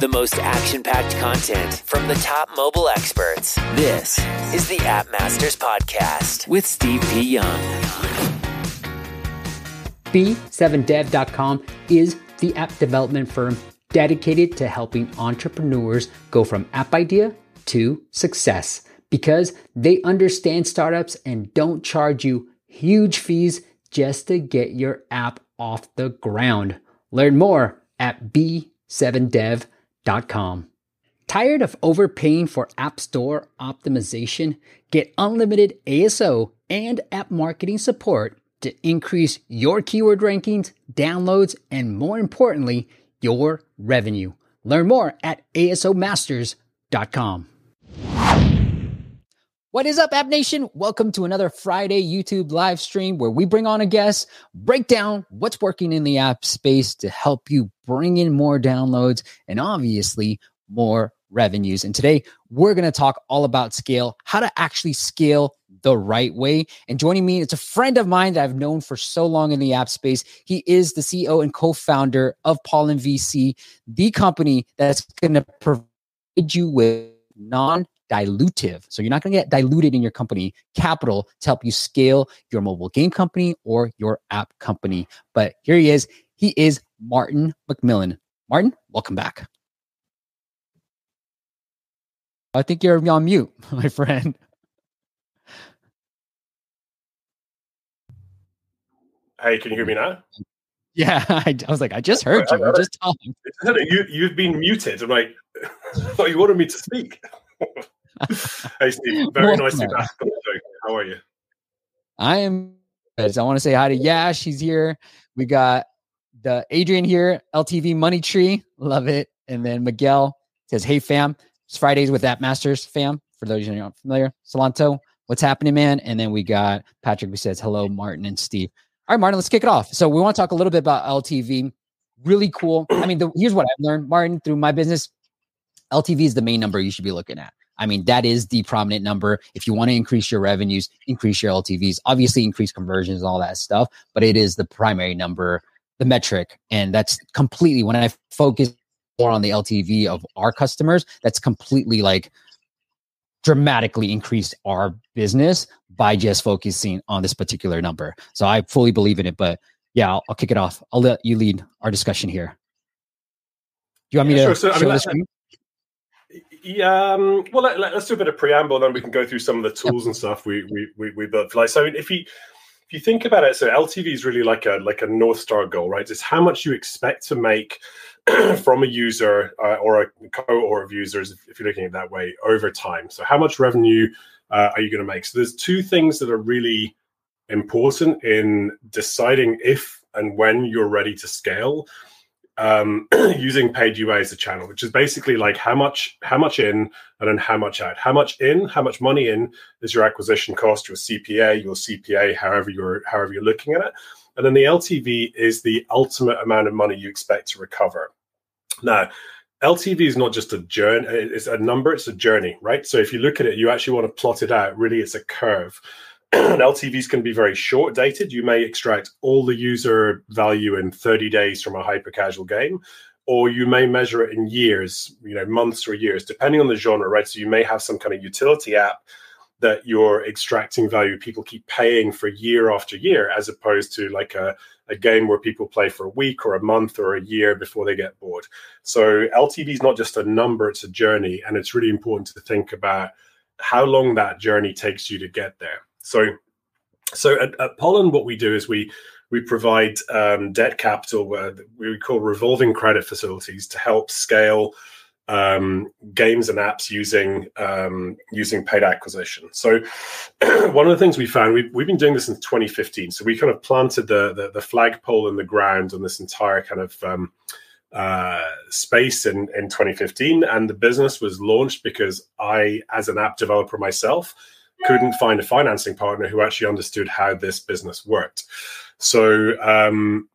The most action packed content from the top mobile experts. This is the App Masters Podcast with Steve P. Young. B7dev.com is the app development firm dedicated to helping entrepreneurs go from app idea to success because they understand startups and don't charge you huge fees just to get your app off the ground. Learn more at b7dev.com. Tired of overpaying for App Store optimization? Get unlimited ASO and app marketing support to increase your keyword rankings, downloads, and more importantly, your revenue. Learn more at asomasters.com. What is up, App Nation? Welcome to another Friday YouTube live stream where we bring on a guest, break down what's working in the app space to help you bring in more downloads and obviously more revenues. And today we're going to talk all about scale, how to actually scale the right way. And joining me, it's a friend of mine that I've known for so long in the app space. He is the CEO and co-founder of Pollen VC, the company that's going to provide you with non dilutive. So you're not going to get diluted in your company capital to help you scale your mobile game company or your app company. But here he is. He is Martin McMillan. Martin, welcome back. I think you're on mute, my friend. Hey, can you hear me now? Yeah, I, I was like, I just heard you. I, I, just talking. You, you've been muted. I'm like, oh, you wanted me to speak. hey, Steve. Very nice to be back on the show. How are you? I am. I want to say hi to Yash. He's here. We got the Adrian here, LTV Money Tree. Love it. And then Miguel says, Hey, fam. It's Fridays with App Masters, fam. For those of you not familiar, Salanto, what's happening, man? And then we got Patrick who says, Hello, Martin and Steve. All right, Martin, let's kick it off. So we want to talk a little bit about LTV. Really cool. I mean, the, here's what I've learned, Martin, through my business. LTV is the main number you should be looking at. I mean, that is the prominent number. If you want to increase your revenues, increase your LTVs, obviously increase conversions, and all that stuff, but it is the primary number, the metric. And that's completely when I focus more on the LTV of our customers, that's completely like dramatically increased our business by just focusing on this particular number. So I fully believe in it. But yeah, I'll, I'll kick it off. I'll let you lead our discussion here. Do you want yeah, me to sure. so, show I mean, the screen? Yeah, um, well, let, us do a bit of preamble, then we can go through some of the tools and stuff we, we we we built. Like, so if you if you think about it, so LTV is really like a like a north star goal, right? It's how much you expect to make from a user uh, or a cohort of users, if, you're looking at that way, over time. So, how much revenue uh, are you going to make? So, there's two things that are really important in deciding if and when you're ready to scale um, using paid UA as a channel, which is basically like how much how much in and then how much out. How much in, how much money in is your acquisition cost, your CPA, your CPA, however you're however you're looking at it. And then the LTV is the ultimate amount of money you expect to recover. Now, LTV is not just a journey, it's a number, it's a journey, right? So if you look at it, you actually want to plot it out. Really, it's a curve. LTVs can be very short dated. You may extract all the user value in 30 days from a hyper casual game, or you may measure it in years, you know, months or years, depending on the genre, right? So you may have some kind of utility app that you're extracting value. People keep paying for year after year, as opposed to like a, a game where people play for a week or a month or a year before they get bored. So LTV is not just a number, it's a journey. And it's really important to think about how long that journey takes you to get there. So, so at, at Pollen, what we do is we we provide um, debt capital, uh, we call revolving credit facilities, to help scale um, games and apps using um, using paid acquisition. So, one of the things we found we've, we've been doing this since 2015. So we kind of planted the the, the flagpole in the ground on this entire kind of um, uh, space in in 2015, and the business was launched because I, as an app developer myself couldn't find a financing partner who actually understood how this business worked. So um,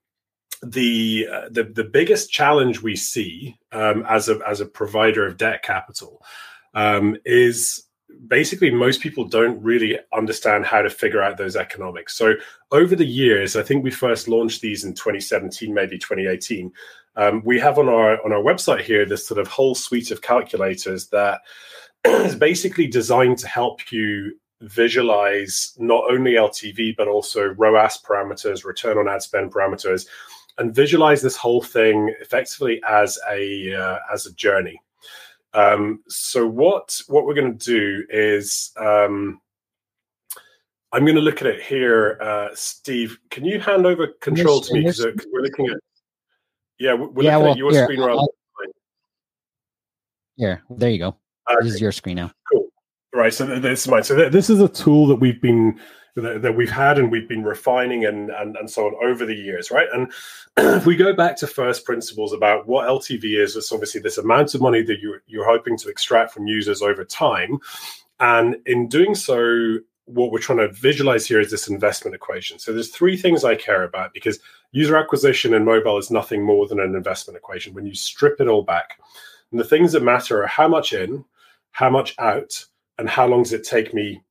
the, uh, the the biggest challenge we see um, as a as a provider of debt capital um, is basically most people don't really understand how to figure out those economics. So over the years, I think we first launched these in 2017, maybe 2018. Um, we have on our on our website here this sort of whole suite of calculators that is basically designed to help you visualize not only LTV but also ROAS parameters, return on ad spend parameters, and visualize this whole thing effectively as a uh, as a journey. Um, so what what we're going to do is um, I'm going to look at it here. Uh, Steve, can you hand over control to me because uh, we're looking at yeah we're yeah, looking well, at your here, screen rather. Here, there you go. Okay. This is your screen now. Cool. Right. So this is mine. So this is a tool that we've been that, that we've had and we've been refining and, and and so on over the years, right? And if we go back to first principles about what LTV is, it's obviously this amount of money that you you're hoping to extract from users over time, and in doing so, what we're trying to visualize here is this investment equation. So there's three things I care about because user acquisition in mobile is nothing more than an investment equation when you strip it all back. And the things that matter are how much in, how much out, and how long does it take me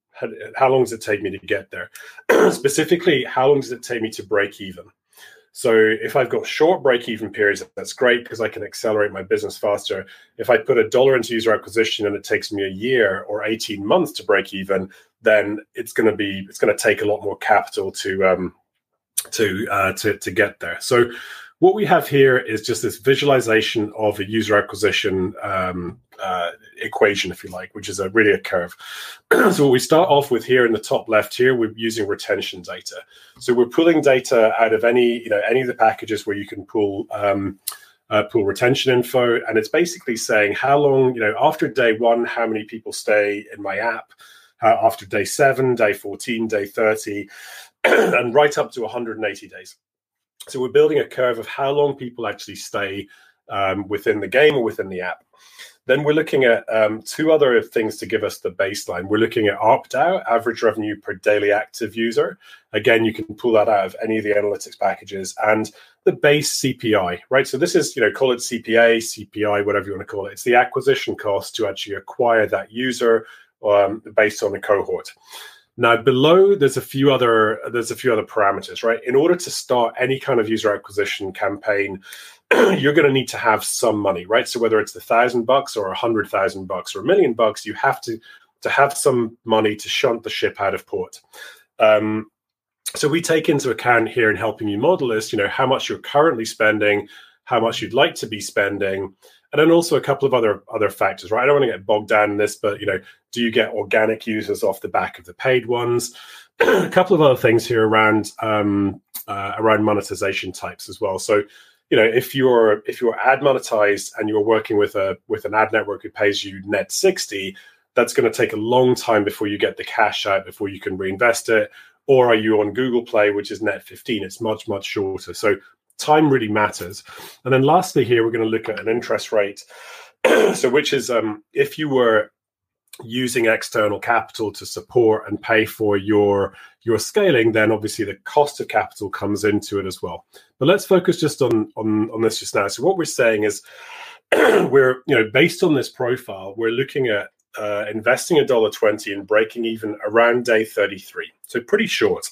how long does it take me to get there? Specifically, how long does it take me to break even? So if I've got short break even periods, that's great because I can accelerate my business faster. If I put a dollar into user acquisition and it takes me a year or 18 months to break even, then it's going to be it's going to take a lot more capital to um to uh to to get there. So what we have here is just this visualization of a user acquisition um, uh, equation, if you like, which is a really a curve. so what we start off with here in the top left here, we're using retention data. So we're pulling data out of any, you know, any of the packages where you can pull um, uh, pull retention info, and it's basically saying how long, you know, after day one, how many people stay in my app. Uh, after day seven, day 14, day 30, and right up to 180 days. So we're building a curve of how long people actually stay um, within the game or within the app. Then we're looking at um, two other things to give us the baseline. We're looking at ARPDAU, average revenue per daily active user. Again, you can pull that out of any of the analytics packages and the base CPI, right? So this is, you know, call it CPA, CPI, whatever you want to call it. It's the acquisition cost to actually acquire that user um, based on a cohort. Now below there's a few other there's a few other parameters, right? In order to start any kind of user acquisition campaign, you're going to need to have some money, right? So whether it's the thousand bucks or a hundred thousand bucks or a million bucks, you have to to have some money to shunt the ship out of port. Um, so we take into account here in helping you model this, you know, how much you're currently spending, how much you'd like to be spending, and then also a couple of other other factors, right? I don't want to get bogged down in this, but you know, do you get organic users off the back of the paid ones? a couple of other things here around um, uh, around monetization types as well. So, you know, if you're if you're ad monetized and you're working with a with an ad network who pays you net sixty, that's going to take a long time before you get the cash out before you can reinvest it. Or are you on Google Play, which is net fifteen? It's much much shorter. So time really matters. And then lastly, here we're going to look at an interest rate. so, which is um, if you were using external capital to support and pay for your your scaling then obviously the cost of capital comes into it as well but let's focus just on on on this just now so what we're saying is we're you know based on this profile we're looking at uh, investing a dollar 20 and breaking even around day 33 so pretty short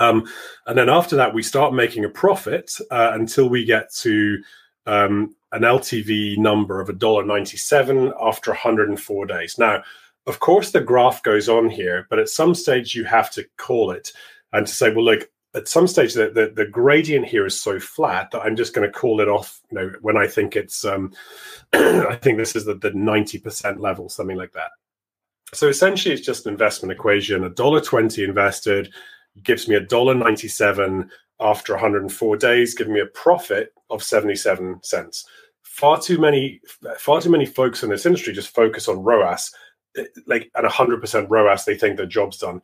um, and then after that we start making a profit uh, until we get to um, an LTV number of $1.97 after 104 days. Now, of course, the graph goes on here, but at some stage you have to call it and to say, well, look, at some stage the, the, the gradient here is so flat that I'm just going to call it off. You know, when I think it's, um, I think this is the, the 90% level, something like that. So essentially, it's just an investment equation. A dollar twenty invested gives me a dollar ninety-seven after 104 days, giving me a profit of 77 cents. Far too many, far too many folks in this industry just focus on ROAS. Like at 100% ROAS, they think their job's done.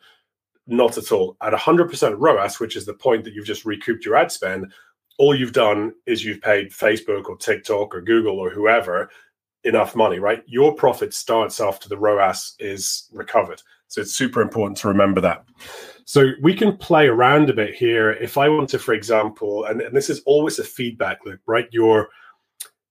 Not at all. At 100% ROAS, which is the point that you've just recouped your ad spend, all you've done is you've paid Facebook or TikTok or Google or whoever enough money, right? Your profit starts after the ROAS is recovered. So it's super important to remember that. So we can play around a bit here. If I want to, for example, and, and this is always a feedback loop, right? Your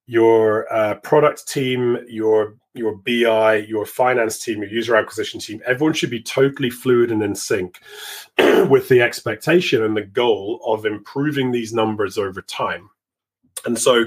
your uh, product team, your your BI, your finance team, your user acquisition team, everyone should be totally fluid and in sync with the expectation and the goal of improving these numbers over time. And so,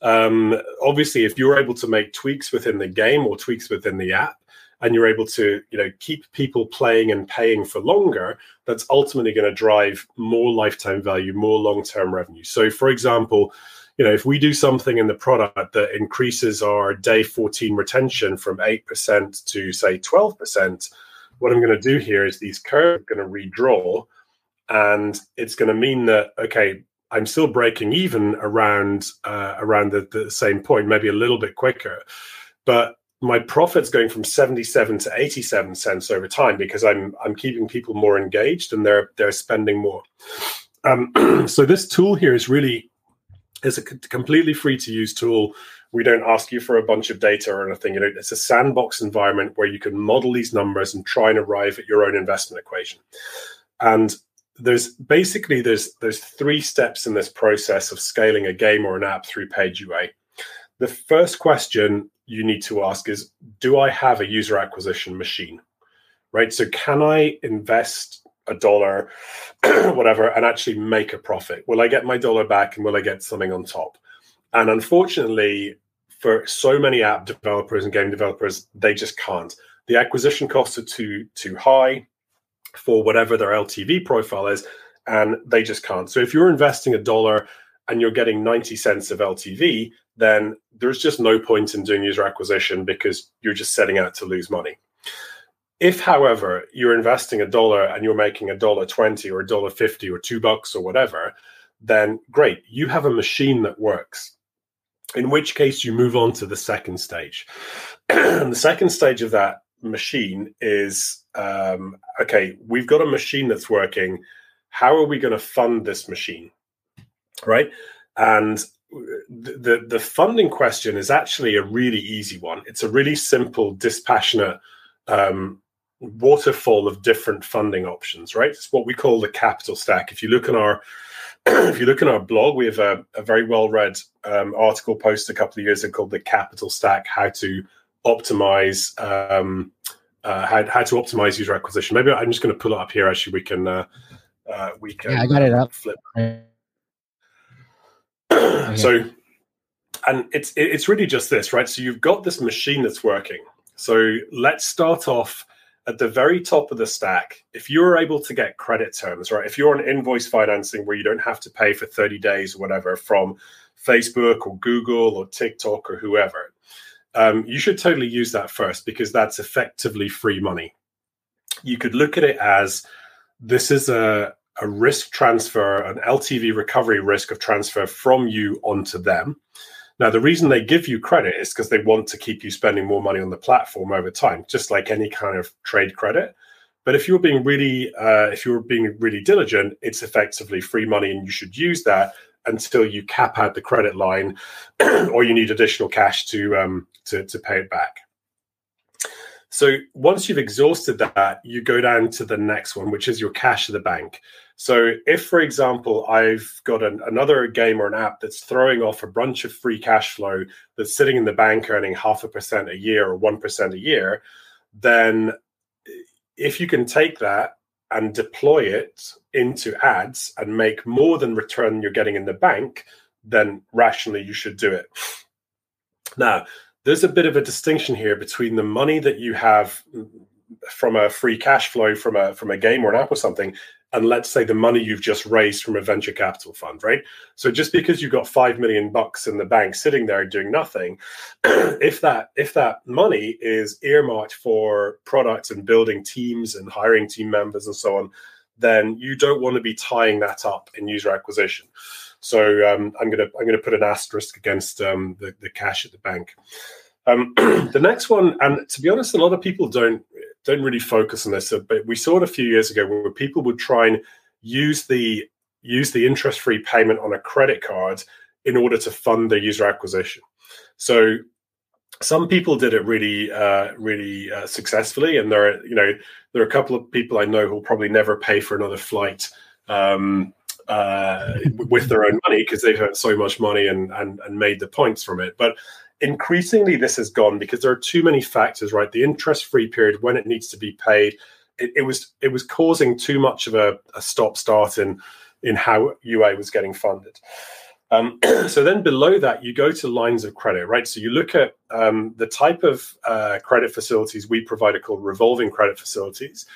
um, obviously, if you're able to make tweaks within the game or tweaks within the app, and you're able to, you know, keep people playing and paying for longer, that's ultimately going to drive more lifetime value, more long-term revenue. So, for example, you know, if we do something in the product that increases our day 14 retention from 8% to say 12%, what I'm going to do here is these curves are going to redraw and it's going to mean that, okay, I'm still breaking even around uh, around the, the same point, maybe a little bit quicker, but my profit's going from 77 to 87 cents over time because I'm I'm keeping people more engaged and they're they're spending more. Um, so this tool here is really is a completely free to use tool. We don't ask you for a bunch of data or anything. You know, it's a sandbox environment where you can model these numbers and try and arrive at your own investment equation. And there's basically there's there's three steps in this process of scaling a game or an app through paid UA. The first question you need to ask is, do I have a user acquisition machine? Right. So can I invest a dollar, whatever, and actually make a profit? Will I get my dollar back and will I get something on top? And unfortunately, for so many app developers and game developers, they just can't. The acquisition costs are too too high for whatever their LTV profile is, and they just can't. So if you're investing a dollar and you're getting 90 cents of LTV, then there's just no point in doing user acquisition because you're just setting out to lose money. If, however, you're investing a dollar and you're making a dollar 20 or a dollar 50 or two bucks or whatever, then great, you have a machine that works. In which case, you move on to the second stage. the second stage of that machine is um, okay, we've got a machine that's working. How are we going to fund this machine? Right. And the the funding question is actually a really easy one. It's a really simple, dispassionate um, waterfall of different funding options, right? It's what we call the capital stack. If you look in our if you look in our blog, we have a, a very well read um, article posted a couple of years ago called "The Capital Stack: How to Optimize um, uh, how, how to optimize user acquisition." Maybe I'm just going to pull it up here. Actually, we can uh, uh, we can. Yeah, I got it up. Flip. So, and it's it's really just this, right? So you've got this machine that's working. So let's start off at the very top of the stack, if you're able to get credit terms, right? If you're on invoice financing where you don't have to pay for 30 days or whatever from Facebook or Google or TikTok or whoever, um, you should totally use that first because that's effectively free money. You could look at it as this is a, a risk transfer, an LTV recovery risk of transfer from you onto them. Now, the reason they give you credit is because they want to keep you spending more money on the platform over time, just like any kind of trade credit. But if you're being really, uh, if you're being really diligent, it's effectively free money, and you should use that until you cap out the credit line, or you need additional cash to um, to, to pay it back. So once you've exhausted that, you go down to the next one, which is your cash at the bank. So if, for example, I've got an, another game or an app that's throwing off a bunch of free cash flow that's sitting in the bank earning half a percent a year or 1% a year, then if you can take that and deploy it into ads and make more than return you're getting in the bank, then rationally you should do it. Now, there's a bit of a distinction here between the money that you have from a free cash flow from a from a game or an app or something and let's say the money you've just raised from a venture capital fund right? So just because you've got 5 million bucks in the bank sitting there doing nothing if that if that money is earmarked for products and building teams and hiring team members and so on then you don't want to be tying that up in user acquisition. So um, i'm to i'm to put an asterisk against um, the, the cash at the bank. Um, the next one, and to be honest, a lot of people don't don't really focus on this, but we saw it a few years ago where people would try and use the use the interest free payment on a credit card in order to fund their user acquisition. So some people did it really uh, really uh, successfully, and there are you know there are a couple of people I know who'll probably never pay for another flight. Um, uh, with their own money because they've earned so much money and, and and made the points from it. But increasingly, this has gone because there are too many factors. Right, the interest-free period when it needs to be paid, it, it was it was causing too much of a, a stop-start in in how UA was getting funded. Um, so then below that, you go to lines of credit, right? So you look at um, the type of uh, credit facilities we provide are called revolving credit facilities.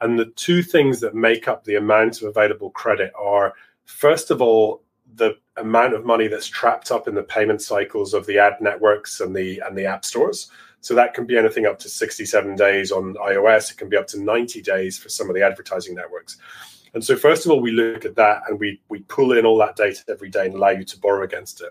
And the two things that make up the amount of available credit are, first of all, the amount of money that's trapped up in the payment cycles of the ad networks and the and the app stores. So that can be anything up to 67 days on iOS. It can be up to 90 days for some of the advertising networks. And so, first of all, we look at that and we we pull in all that data every day and allow you to borrow against it.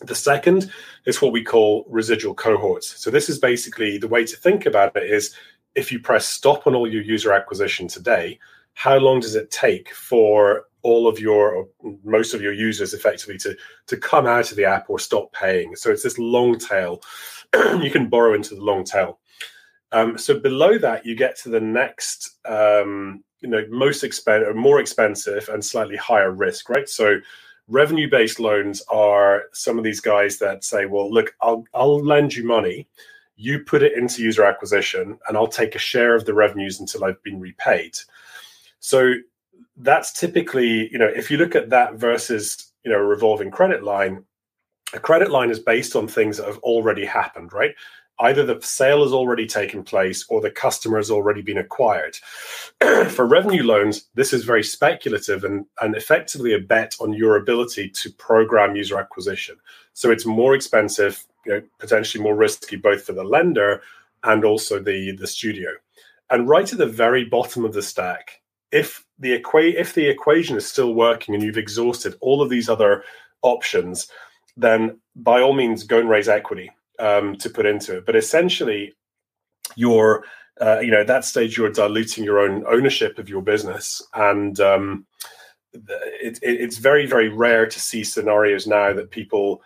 The second is what we call residual cohorts. So this is basically the way to think about it is if you press stop on all your user acquisition today, how long does it take for all of your most of your users effectively to to come out of the app or stop paying? So it's this long tail. you can borrow into the long tail. Um, so below that, you get to the next um, you know most expensive more expensive and slightly higher risk right so revenue based loans are some of these guys that say well look i'll i'll lend you money you put it into user acquisition and i'll take a share of the revenues until i've been repaid so that's typically you know if you look at that versus you know a revolving credit line a credit line is based on things that have already happened right either the sale has already taken place or the customer has already been acquired. For revenue loans, this is very speculative and, and effectively a bet on your ability to program user acquisition. So it's more expensive, you know, potentially more risky both for the lender and also the, the studio. And right at the very bottom of the stack, if the equa- if the equation is still working and you've exhausted all of these other options, then by all means go and raise equity um, to put into it. But essentially, you're uh, you know at that stage you're diluting your own ownership of your business, and um, it, it, it's very very rare to see scenarios now that people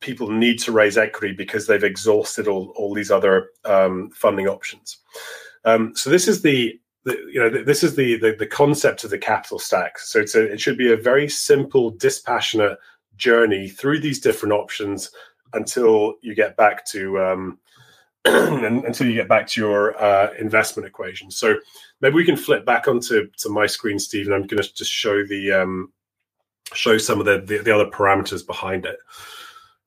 people need to raise equity because they've exhausted all all these other um, funding options. Um, so this is the the, you know this is the, the, the concept of the capital stack. So it's a, it should be a very simple, dispassionate journey through these different options until you get back to um, until you get back to your uh, investment equation. So maybe we can flip back onto to my screen, Steve, and I'm going to just show the um, show some of the, the, the other parameters behind it.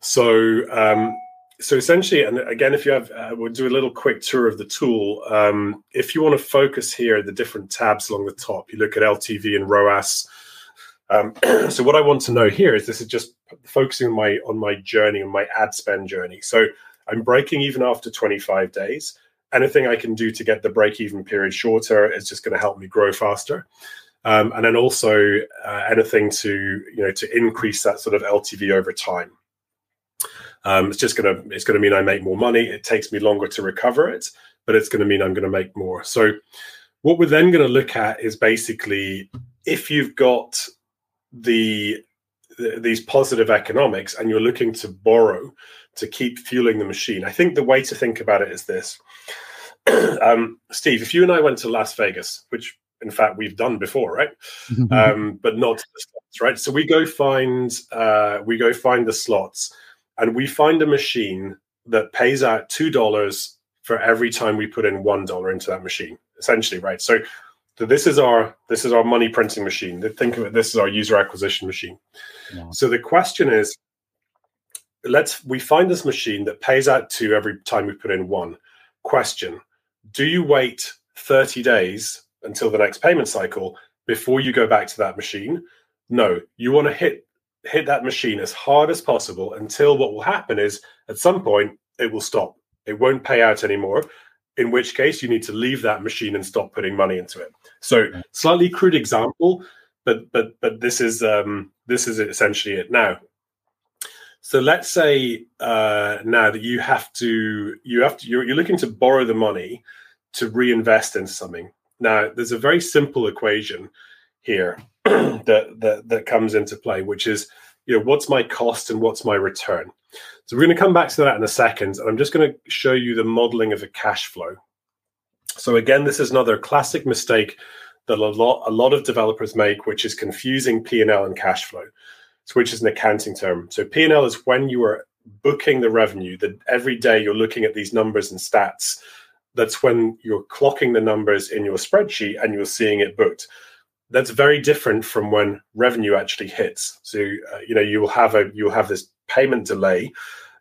So um, so essentially, and again, if you have, uh, we'll do a little quick tour of the tool. Um, if you want to focus here, the different tabs along the top, you look at LTV and ROAS. Um, so what I want to know here is this is just focusing on my on my journey on my ad spend journey. So I'm breaking even after 25 days. Anything I can do to get the break even period shorter is just going to help me grow faster. Um, and then also uh, anything to you know to increase that sort of LTV over time. Um, it's just gonna it's gonna mean I make more money. It takes me longer to recover it, but it's gonna mean I'm gonna make more. So what we're then gonna look at is basically if you've got the, the these positive economics and you're looking to borrow to keep fueling the machine. I think the way to think about it is this. um, Steve, if you and I went to Las Vegas, which in fact we've done before, right? um, but not the slots, right? So we go find uh, we go find the slots, and we find a machine that pays out two dollars for every time we put in one dollar into that machine, essentially, right? So so this is our this is our money printing machine. Think of it. This is our user acquisition machine. Yeah. So the question is, let's we find this machine that pays out two every time we put in one. Question: Do you wait thirty days until the next payment cycle before you go back to that machine? No, you want to hit hit that machine as hard as possible until what will happen is at some point it will stop. It won't pay out anymore in which case you need to leave that machine and stop putting money into it. So slightly crude example, but but but this is um, this is essentially it now. So let's say uh, now that you have to you have to you're, you're looking to borrow the money to reinvest into something. Now there's a very simple equation here that, that that comes into play, which is you know what's my cost and what's my return. So we're going to come back to that in a second, and I'm just going to show you the modeling of a cash flow. So again, this is another classic mistake that a lot a lot of developers make, which is confusing P and L and cash flow, which is an accounting term. So P and L is when you are booking the revenue. That every day you're looking at these numbers and stats. That's when you're clocking the numbers in your spreadsheet and you're seeing it booked. That's very different from when revenue actually hits. So uh, you know you will have a you will have this payment delay,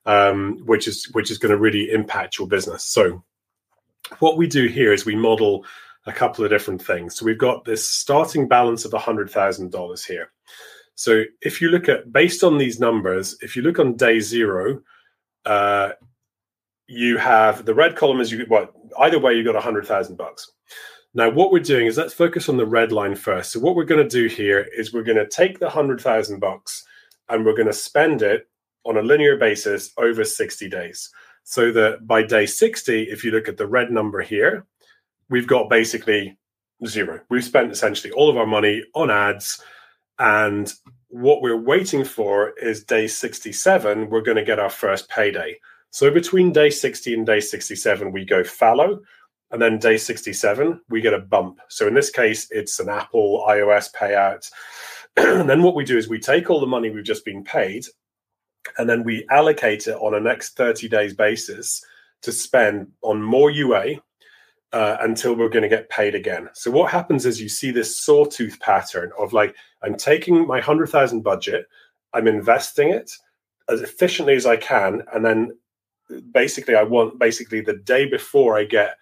um, which is which is going to really impact your business. So what we do here is we model a couple of different things. So we've got this starting balance of $100,000 here. So if you look at, based on these numbers, if you look on day zero, uh, you have the red column is you what either way you got a hundred thousand bucks. Now what we're doing is let's focus on the red line first. So what we're going to do here is we're going to take the hundred thousand bucks and we're going to spend it on a linear basis over 60 days. So that by day 60, if you look at the red number here, we've got basically zero. We've spent essentially all of our money on ads. And what we're waiting for is day 67, we're going to get our first payday. So between day 60 and day 67, we go fallow. And then day 67, we get a bump. So in this case, it's an Apple iOS payout. and then what we do is we take all the money we've just been paid and then we allocate it on a next 30 days basis to spend on more UA uh, until we're going to get paid again. So what happens is you see this sawtooth pattern of like I'm taking my hundred thousand budget, I'm investing it as efficiently as I can, and then basically I want basically the day before I get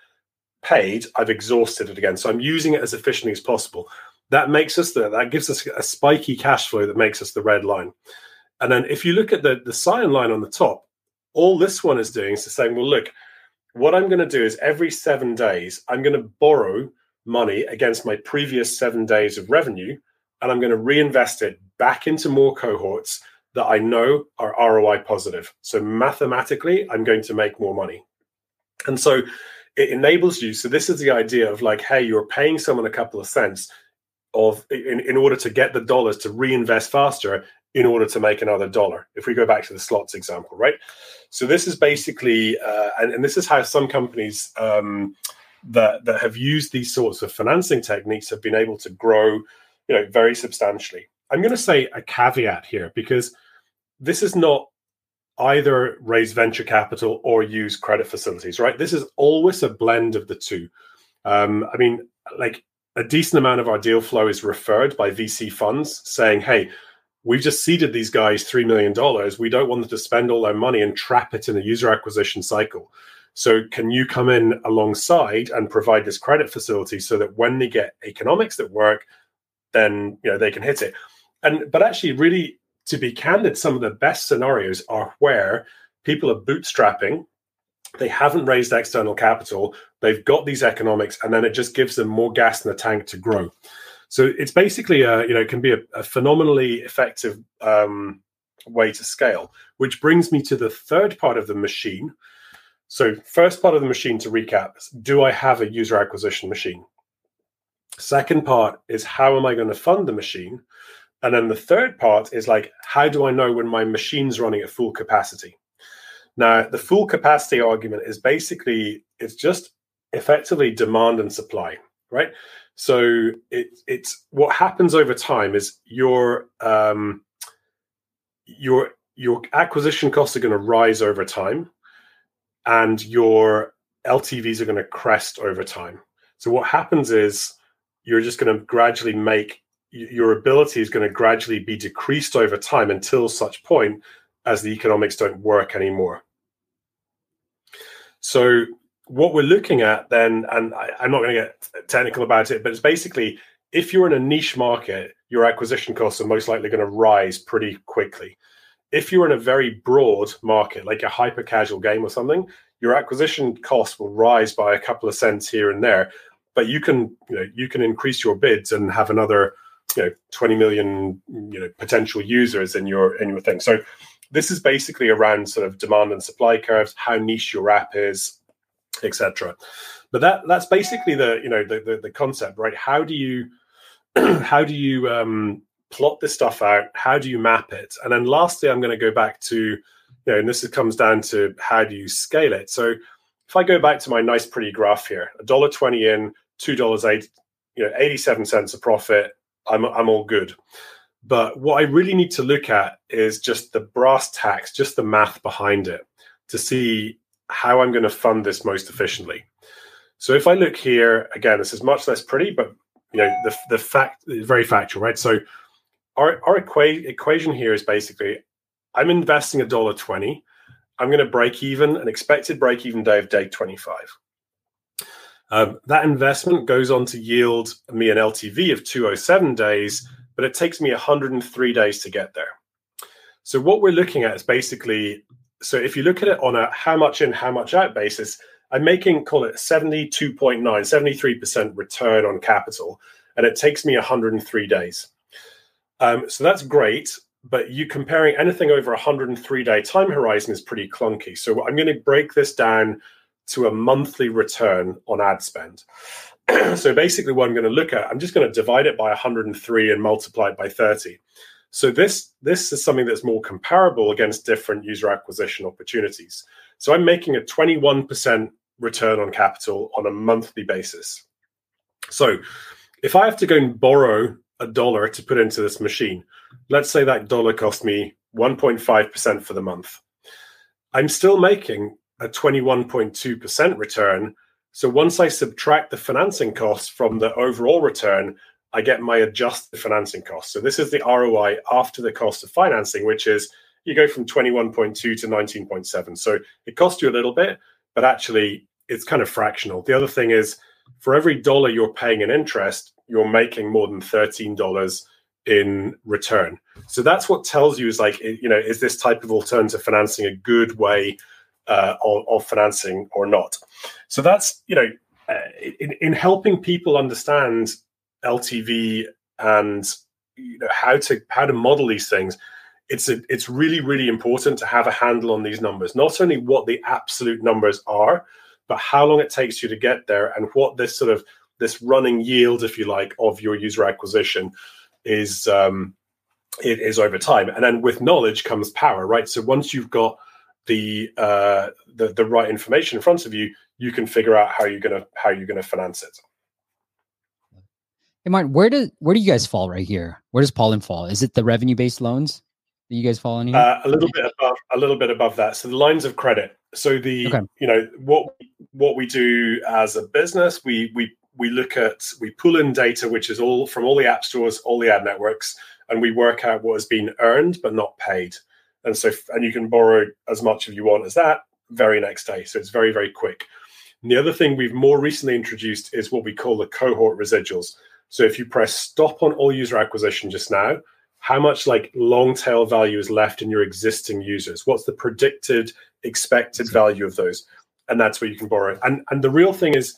paid, I've exhausted it again. So I'm using it as efficiently as possible. That makes us the, that gives us a spiky cash flow that makes us the red line. And then if you look at the the cyan line on the top, all this one is doing is saying, well, look, what I'm going to do is every seven days, I'm going to borrow money against my previous seven days of revenue, and I'm going to reinvest it back into more cohorts that I know are ROI positive. So mathematically, I'm going to make more money. And so it enables you. So this is the idea of like, hey, you're paying someone a couple of cents of in, in order to get the dollars to reinvest faster in order to make another dollar. If we go back to the slots example, right? So this is basically, uh, and, and, this is how some companies um, that that have used these sorts of financing techniques have been able to grow, you know, very substantially. I'm going to say a caveat here because this is not either raise venture capital or use credit facilities, right? This is always a blend of the two. Um, I mean, like a decent amount of our deal flow is referred by VC funds saying, "Hey." we've just seeded these guys $3 million. We don't want them to spend all their money and trap it in a user acquisition cycle. So, can you come in alongside and provide this credit facility so that when they get economics that work, then you know they can hit it? And but actually, really, to be candid, some of the best scenarios are where people are bootstrapping. They haven't raised external capital. They've got these economics, and then it just gives them more gas in the tank to grow. So it's basically a you know it can be a, a phenomenally effective um, way to scale. Which brings me to the third part of the machine. So first part of the machine to recap: Do I have a user acquisition machine? Second part is how am I going to fund the machine? And then the third part is like, how do I know when my machine's running at full capacity? Now, the full capacity argument is basically it's just effectively demand and supply, right? So it, it's what happens over time is your um, your your acquisition costs are going to rise over time, and your LTVs are going to crest over time. So what happens is you're just going to gradually make your ability is going to gradually be decreased over time until such point as the economics don't work anymore. So what we're looking at then, and I, I'm not going to get technical about it, but it's basically if you're in a niche market, your acquisition costs are most likely going to rise pretty quickly. If you're in a very broad market, like a hyper casual game or something, your acquisition costs will rise by a couple of cents here and there. But you can, you know, you can increase your bids and have another, you know, 20 million, you know, potential users in your in your thing. So this is basically around sort of demand and supply curves, how niche your app is, etc. But that that's basically the you know the, the, the concept, right? How do you how do you um, plot this stuff out? How do you map it? And then lastly, I'm going to go back to you know, and this comes down to how do you scale it? So if I go back to my nice pretty graph here, a dollar twenty in, two dollars eight you know, 87 cents a profit. I'm I'm all good. But what I really need to look at is just the brass tacks, just the math behind it to see how I'm going to fund this most efficiently. So if I look here, again, this is much less pretty, but you know, the the fact is very factual, right? So our our equa- equation here is basically I'm investing a dollar twenty. I'm going to break even an expected break even day of day 25. Um, that investment goes on to yield me an LTV of 207 days, but it takes me 103 days to get there. So what we're looking at is basically so if you look at it on a how much in, how much out basis, I'm making call it 72.9, 73% return on capital, and it takes me 103 days. Um, so that's great, but you comparing anything over a 103 day time horizon is pretty clunky. So I'm going to break this down to a monthly return on ad spend. so basically, what I'm going to look at, I'm just going to divide it by 103 and multiply it by 30. So this this is something that's more comparable against different user acquisition opportunities. So I'm making a 21% return on capital on a monthly basis. So if I have to go and borrow a dollar to put into this machine, let's say that dollar cost me 1.5% for the month. I'm still making a 21.2% return. So once I subtract the financing costs from the overall return, I get my adjusted financing cost. So this is the ROI after the cost of financing, which is you go from 21.2 to 19.7. So it costs you a little bit, but actually it's kind of fractional. The other thing is for every dollar you're paying in interest, you're making more than $13 in return. So that's what tells you is like, you know, is this type of alternative financing a good way uh, of, of, financing or not? So that's, you know, uh, in, in helping people understand LTV and you know how to how to model these things, it's a, it's really really important to have a handle on these numbers. Not only what the absolute numbers are, but how long it takes you to get there, and what this sort of this running yield, if you like, of your user acquisition is um, it is over time. And then with knowledge comes power, right? So once you've got the uh, the the right information in front of you, you can figure out how you're gonna how you're gonna finance it. Hey, Martin, where do where do you guys fall right here? Where does Pollen fall? Is it the revenue based loans that you guys fall in here? Uh, a little bit above, a little bit above that. So the lines of credit. So the okay. you know what what we do as a business, we we we look at we pull in data which is all from all the app stores, all the ad networks, and we work out what has been earned but not paid. And so and you can borrow as much as you want as that very next day. So it's very very quick. And the other thing we've more recently introduced is what we call the cohort residuals. So if you press stop on all user acquisition just now, how much like long tail value is left in your existing users? What's the predicted expected value of those? And that's where you can borrow. And and the real thing is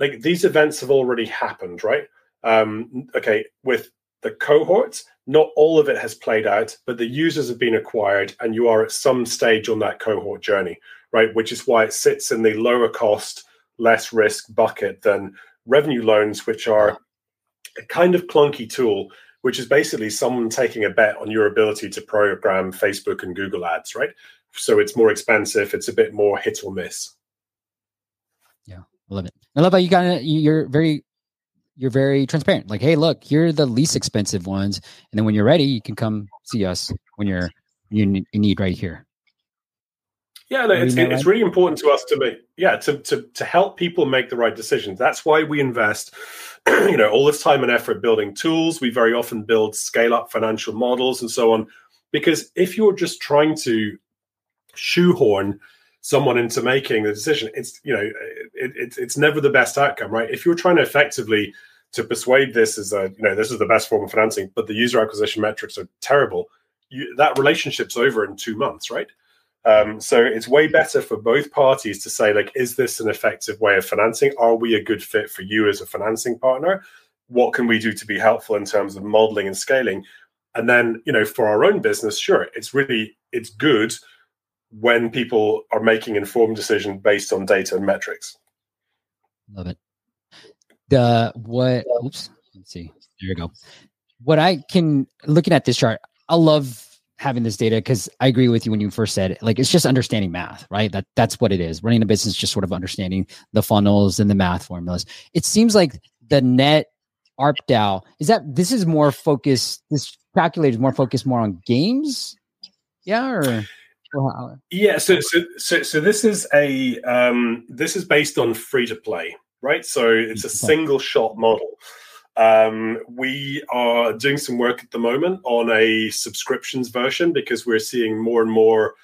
like these events have already happened, right? Um, okay, with the cohorts, not all of it has played out, but the users have been acquired, and you are at some stage on that cohort journey, right? Which is why it sits in the lower cost, less risk bucket than revenue loans, which are a kind of clunky tool, which is basically someone taking a bet on your ability to program Facebook and Google ads, right? So it's more expensive, it's a bit more hit or miss. Yeah, I love it. I love how you got you're very you're very transparent. Like, hey, look, here are the least expensive ones, and then when you're ready, you can come see us when you're you need right here. Yeah, no, it's, it's really important to us to make yeah to, to to help people make the right decisions. That's why we invest, you know, all this time and effort building tools. We very often build scale up financial models and so on, because if you're just trying to shoehorn someone into making the decision, it's you know it, it, it's never the best outcome, right? If you're trying to effectively to persuade this is a you know this is the best form of financing, but the user acquisition metrics are terrible, you, that relationship's over in two months, right? Um, so it's way better for both parties to say, like, is this an effective way of financing? Are we a good fit for you as a financing partner? What can we do to be helpful in terms of modeling and scaling? And then, you know, for our own business, sure, it's really it's good when people are making informed decisions based on data and metrics. Love it. The what? Oops. Let's see. There you go. What I can looking at this chart, I love having this data because I agree with you when you first said. Like it's just understanding math, right? That that's what it is. Running a business, just sort of understanding the funnels and the math formulas. It seems like the net ARPDAU is that this is more focused. This calculator is more focused more on games. Yeah, or Yeah, so so so so this is a um, this is based on free to play, right? So it's a single shot model. Um, we are doing some work at the moment on a subscriptions version because we're seeing more and more,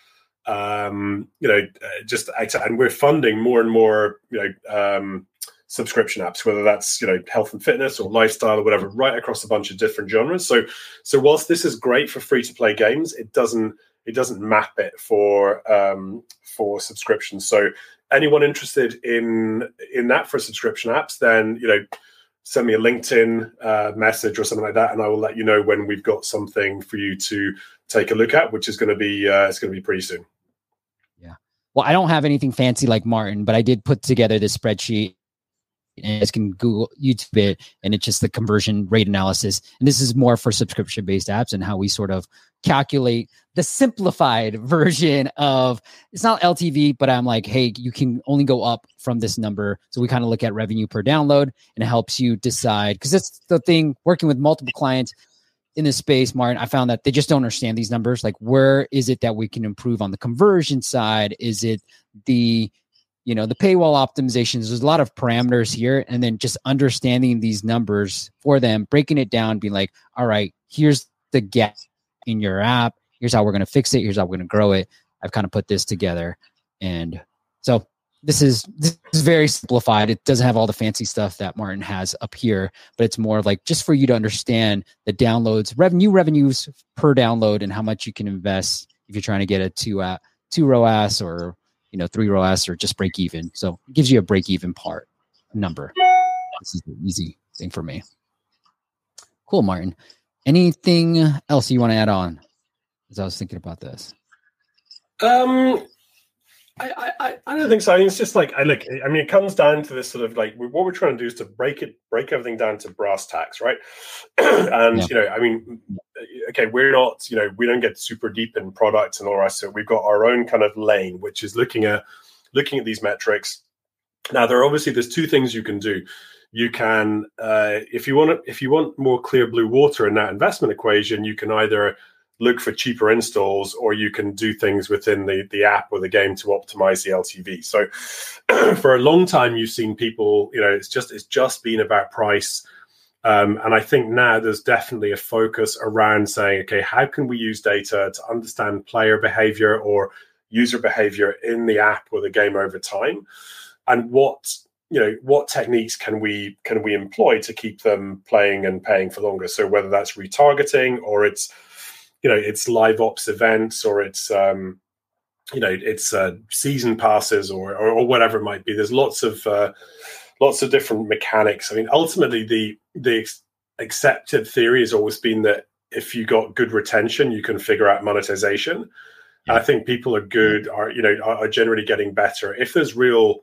um, you know, uh, just and we're funding more and more, you know, um, subscription apps, whether that's you know health and fitness or lifestyle or whatever, right across a bunch of different genres. So, so whilst this is great for free to play games, it doesn't it doesn't map it for um, for subscriptions. So anyone interested in in that for subscription apps, then you know send me a LinkedIn uh, message or something like that, and I will let you know when we've got something for you to take a look at, which is going to be uh, it's going to be pretty soon. Yeah. Well, I don't have anything fancy like Martin, but I did put together this spreadsheet and you can Google YouTube it, and it's just the conversion rate analysis. And this is more for subscription based apps and how we sort of calculate the simplified version of it's not LTV, but I'm like, hey, you can only go up from this number. So we kind of look at revenue per download and it helps you decide because that's the thing working with multiple clients in this space, Martin, I found that they just don't understand these numbers. Like, where is it that we can improve on the conversion side? Is it the you know the paywall optimizations there's a lot of parameters here and then just understanding these numbers for them breaking it down being like all right here's the gap in your app. Here's how we're going to fix it. Here's how we're going to grow it. I've kind of put this together and so this is this is very simplified. It doesn't have all the fancy stuff that martin has up here but it's more like just for you to understand the downloads revenue revenues per download and how much you can invest if you're trying to get a two uh, two ROAS or you know, three ROAS or just break even. So it gives you a break even part number. This is the easy thing for me. Cool, Martin. Anything else you want to add on? As I was thinking about this. Um, I, I, I don't think so. I mean, it's just like I look. I mean, it comes down to this sort of like what we're trying to do is to break it, break everything down to brass tacks, right? and yeah. you know, I mean, okay, we're not, you know, we don't get super deep in products and all right. So we've got our own kind of lane, which is looking at looking at these metrics. Now, there are obviously there's two things you can do. You can, uh, if you want, if you want more clear blue water in that investment equation, you can either look for cheaper installs or you can do things within the, the app or the game to optimize the LTV. So for a long time you've seen people, you know, it's just it's just been about price. Um, and I think now there's definitely a focus around saying, okay, how can we use data to understand player behavior or user behavior in the app or the game over time? And what you know what techniques can we can we employ to keep them playing and paying for longer so whether that's retargeting or it's you know it's live ops events or it's um, you know it's uh, season passes or, or, or whatever it might be. There's lots of uh, lots of different mechanics. I mean, ultimately the the ex- accepted theory has always been that if you got good retention, you can figure out monetization. Yeah. I think people are good are you know are, are, generally getting better if there's real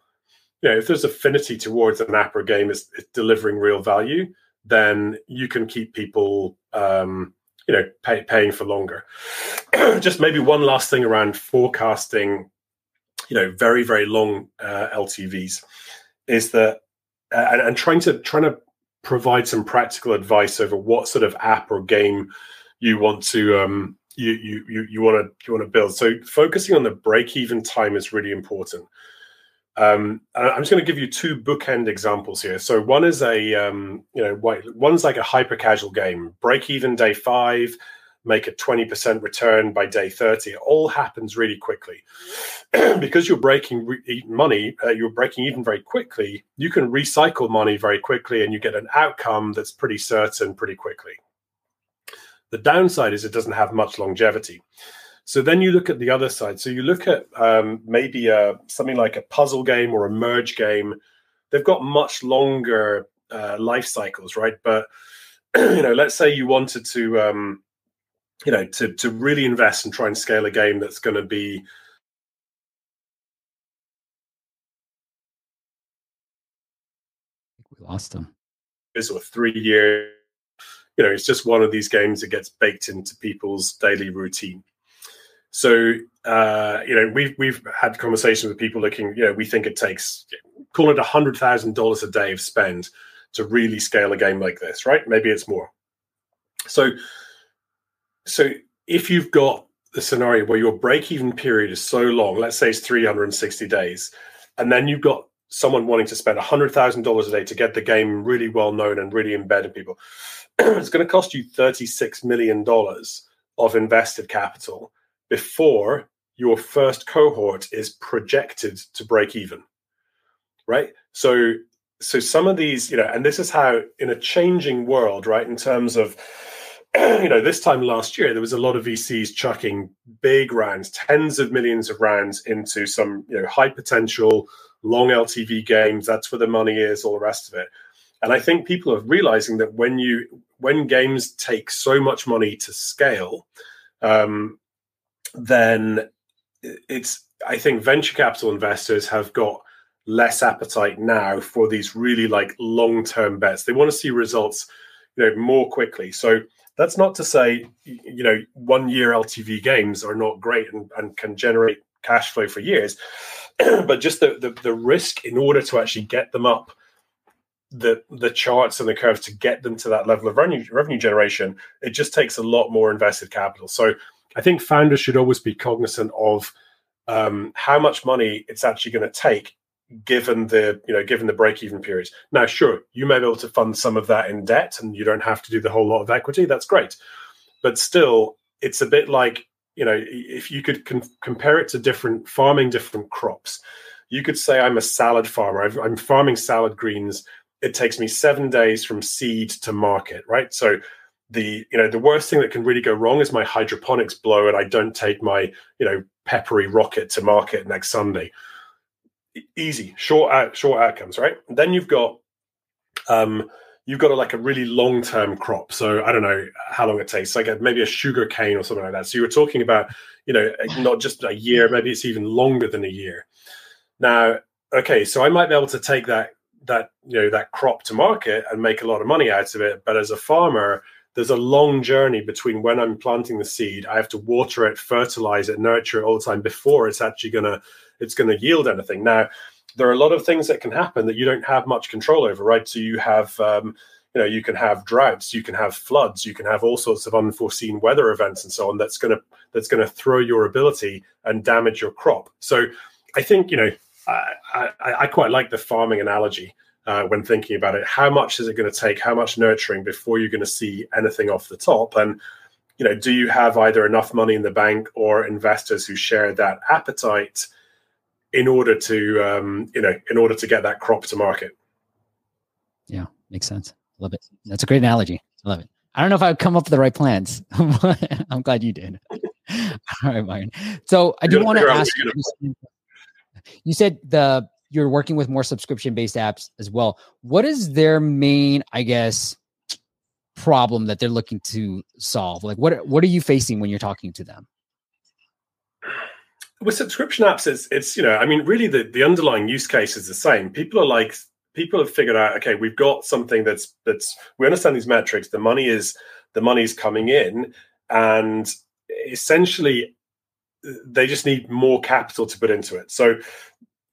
you know if there's affinity towards an app or game is, is delivering real value then you can keep people um, you know pay, paying for longer just maybe one last thing around forecasting you know very very long uh, ltvs is that and, and trying to trying to provide some practical advice over what sort of app or game you want to um you you you, you want to you want to build so focusing on the break even time is really important um, I'm just going to give you two bookend examples here. So one is a um, you know one's like a hyper casual game, break even day five, make a 20% return by day 30. It all happens really quickly because you're breaking re- money. Uh, you're breaking even very quickly. You can recycle money very quickly, and you get an outcome that's pretty certain pretty quickly. The downside is it doesn't have much longevity. So then you look at the other side. So you look at um, maybe a, something like a puzzle game or a merge game. They've got much longer uh, life cycles, right? But you know, let's say you wanted to, um, you know, to to really invest and try and scale a game that's going to be we lost them. This or three years. You know, it's just one of these games that gets baked into people's daily routine. So uh, you know, we've we've had conversations with people looking. You know, we think it takes call it a hundred thousand dollars a day of spend to really scale a game like this, right? Maybe it's more. So, so if you've got the scenario where your break even period is so long, let's say it's 360 days, and then you've got someone wanting to spend $100,000 a day to get the game really well known and really embedded people, it's going to cost you $36 million of invested capital before your first cohort is projected to break even. Right? So so some of these, you know, and this is how in a changing world, right, in terms of you know, this time last year, there was a lot of VCs chucking big rounds, tens of millions of rounds into some, you know, high potential, long LTV games. That's where the money is, all the rest of it. And I think people are realizing that when you when games take so much money to scale, um, then it's I think venture capital investors have got less appetite now for these really like long term bets. They want to see results, you know, more quickly. So that's not to say, you know, one year LTV games are not great and, and can generate cash flow for years, but just the, the, the risk in order to actually get them up the the charts and the curves to get them to that level of revenue revenue generation, it just takes a lot more invested capital. So I think founders should always be cognizant of um, how much money it's actually going to take given the you know given the break even periods now sure you may be able to fund some of that in debt and you don't have to do the whole lot of equity that's great. But still it's a bit like you know if you could com- compare it to different farming different crops you could say i'm a salad farmer. I i'm farming salad greens. It takes me seven days from seed to market right? So the you know the worst thing that can really go wrong is my hydroponics blow and i don't take my you know peppery rocket to market next sunday easy, short out, short outcomes, right? And then you've got um, you've got a, like a really long term crop. So I don't know how long it takes, like a, maybe a sugar cane or something like that. So you were talking about, you know, not just a year, maybe it's even longer than a year. Now, okay, so I might be able to take that that you know that crop to market and make a lot of money out of it. But as a farmer, there's a long journey between when I'm planting the seed. I have to water it, fertilize it, nurture it all the time before it's actually gonna it's going to yield anything. Now, there are a lot of things that can happen that you don't have much control over, right? So you have, um, you know, you can have droughts, you can have floods, you can have all sorts of unforeseen weather events and so on. That's going to that's going to throw your ability and damage your crop. So I think you know I, I, I quite like the farming analogy. Uh, when thinking about it, how much is it going to take? How much nurturing before you're going to see anything off the top? And you know, do you have either enough money in the bank or investors who share that appetite in order to um, you know in order to get that crop to market. Yeah, makes sense. Love it. That's a great analogy. I love it. I don't know if I would come up with the right plans. I'm glad you did. All right, Myron. So I do want to ask you, you said the you're working with more subscription based apps as well. What is their main, I guess, problem that they're looking to solve? Like what what are you facing when you're talking to them? With subscription apps, it's it's you know, I mean, really the the underlying use case is the same. People are like people have figured out, okay, we've got something that's that's we understand these metrics. The money is the money is coming in, and essentially they just need more capital to put into it. So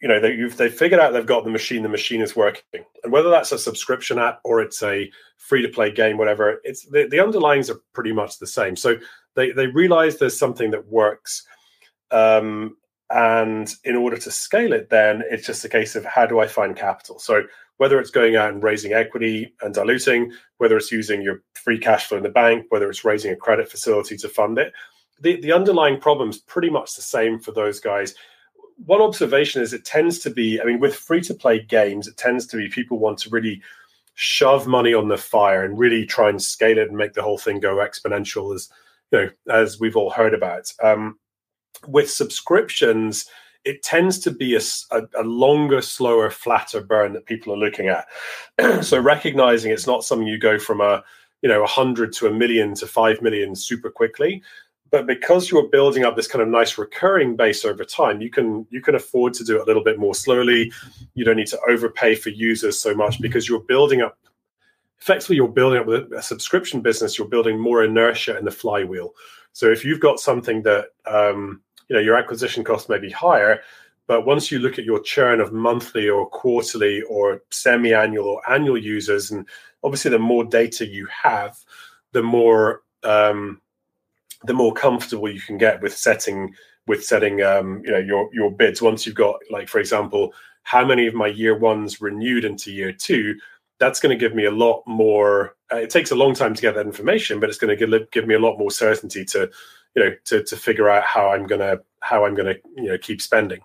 you know they, have they've figured out they've got the machine the machine is working and whether that's a subscription app or it's a free to play game whatever it's the, the underlyings are pretty much the same so they they realize there's something that works um, and in order to scale it, then it's just a case of how do I find capital? So whether it's going out and raising equity and diluting, whether it's using your free cash flow in the bank, whether it's raising a credit facility to fund it, the, the underlying problem is pretty much the same for those guys. One observation is it tends to be, I mean, with free to play games, it tends to be people want to really shove money on the fire and really try and scale it and make the whole thing go exponential as you know as we've all heard about. Um, with subscriptions, it tends to be a, a, a, longer, slower, flatter burn that people are looking at. so recognizing it's not something you go from a you know a hundred to a million to five million super quickly, but because you're building up this kind of nice recurring base over time, you can you can afford to do it a little bit more slowly. You don't need to overpay for users so much because you're building up. Effectively, you're building up with a subscription business. You're building more inertia in the flywheel. So if you've got something that um, you know your acquisition cost may be higher, But once you look at your churn of monthly or quarterly or semi-annual or annual users, and obviously the more data you have, the more um, the more comfortable you can get with setting with setting um, you know your your bids. Once you've got like for example, how many of my year ones renewed into year two, that's going to give me a lot more. Uh, it takes a long time to get that information, but it's going to give, give me a lot more certainty to you know to to figure out how I'm gonna how I'm gonna you know keep spending.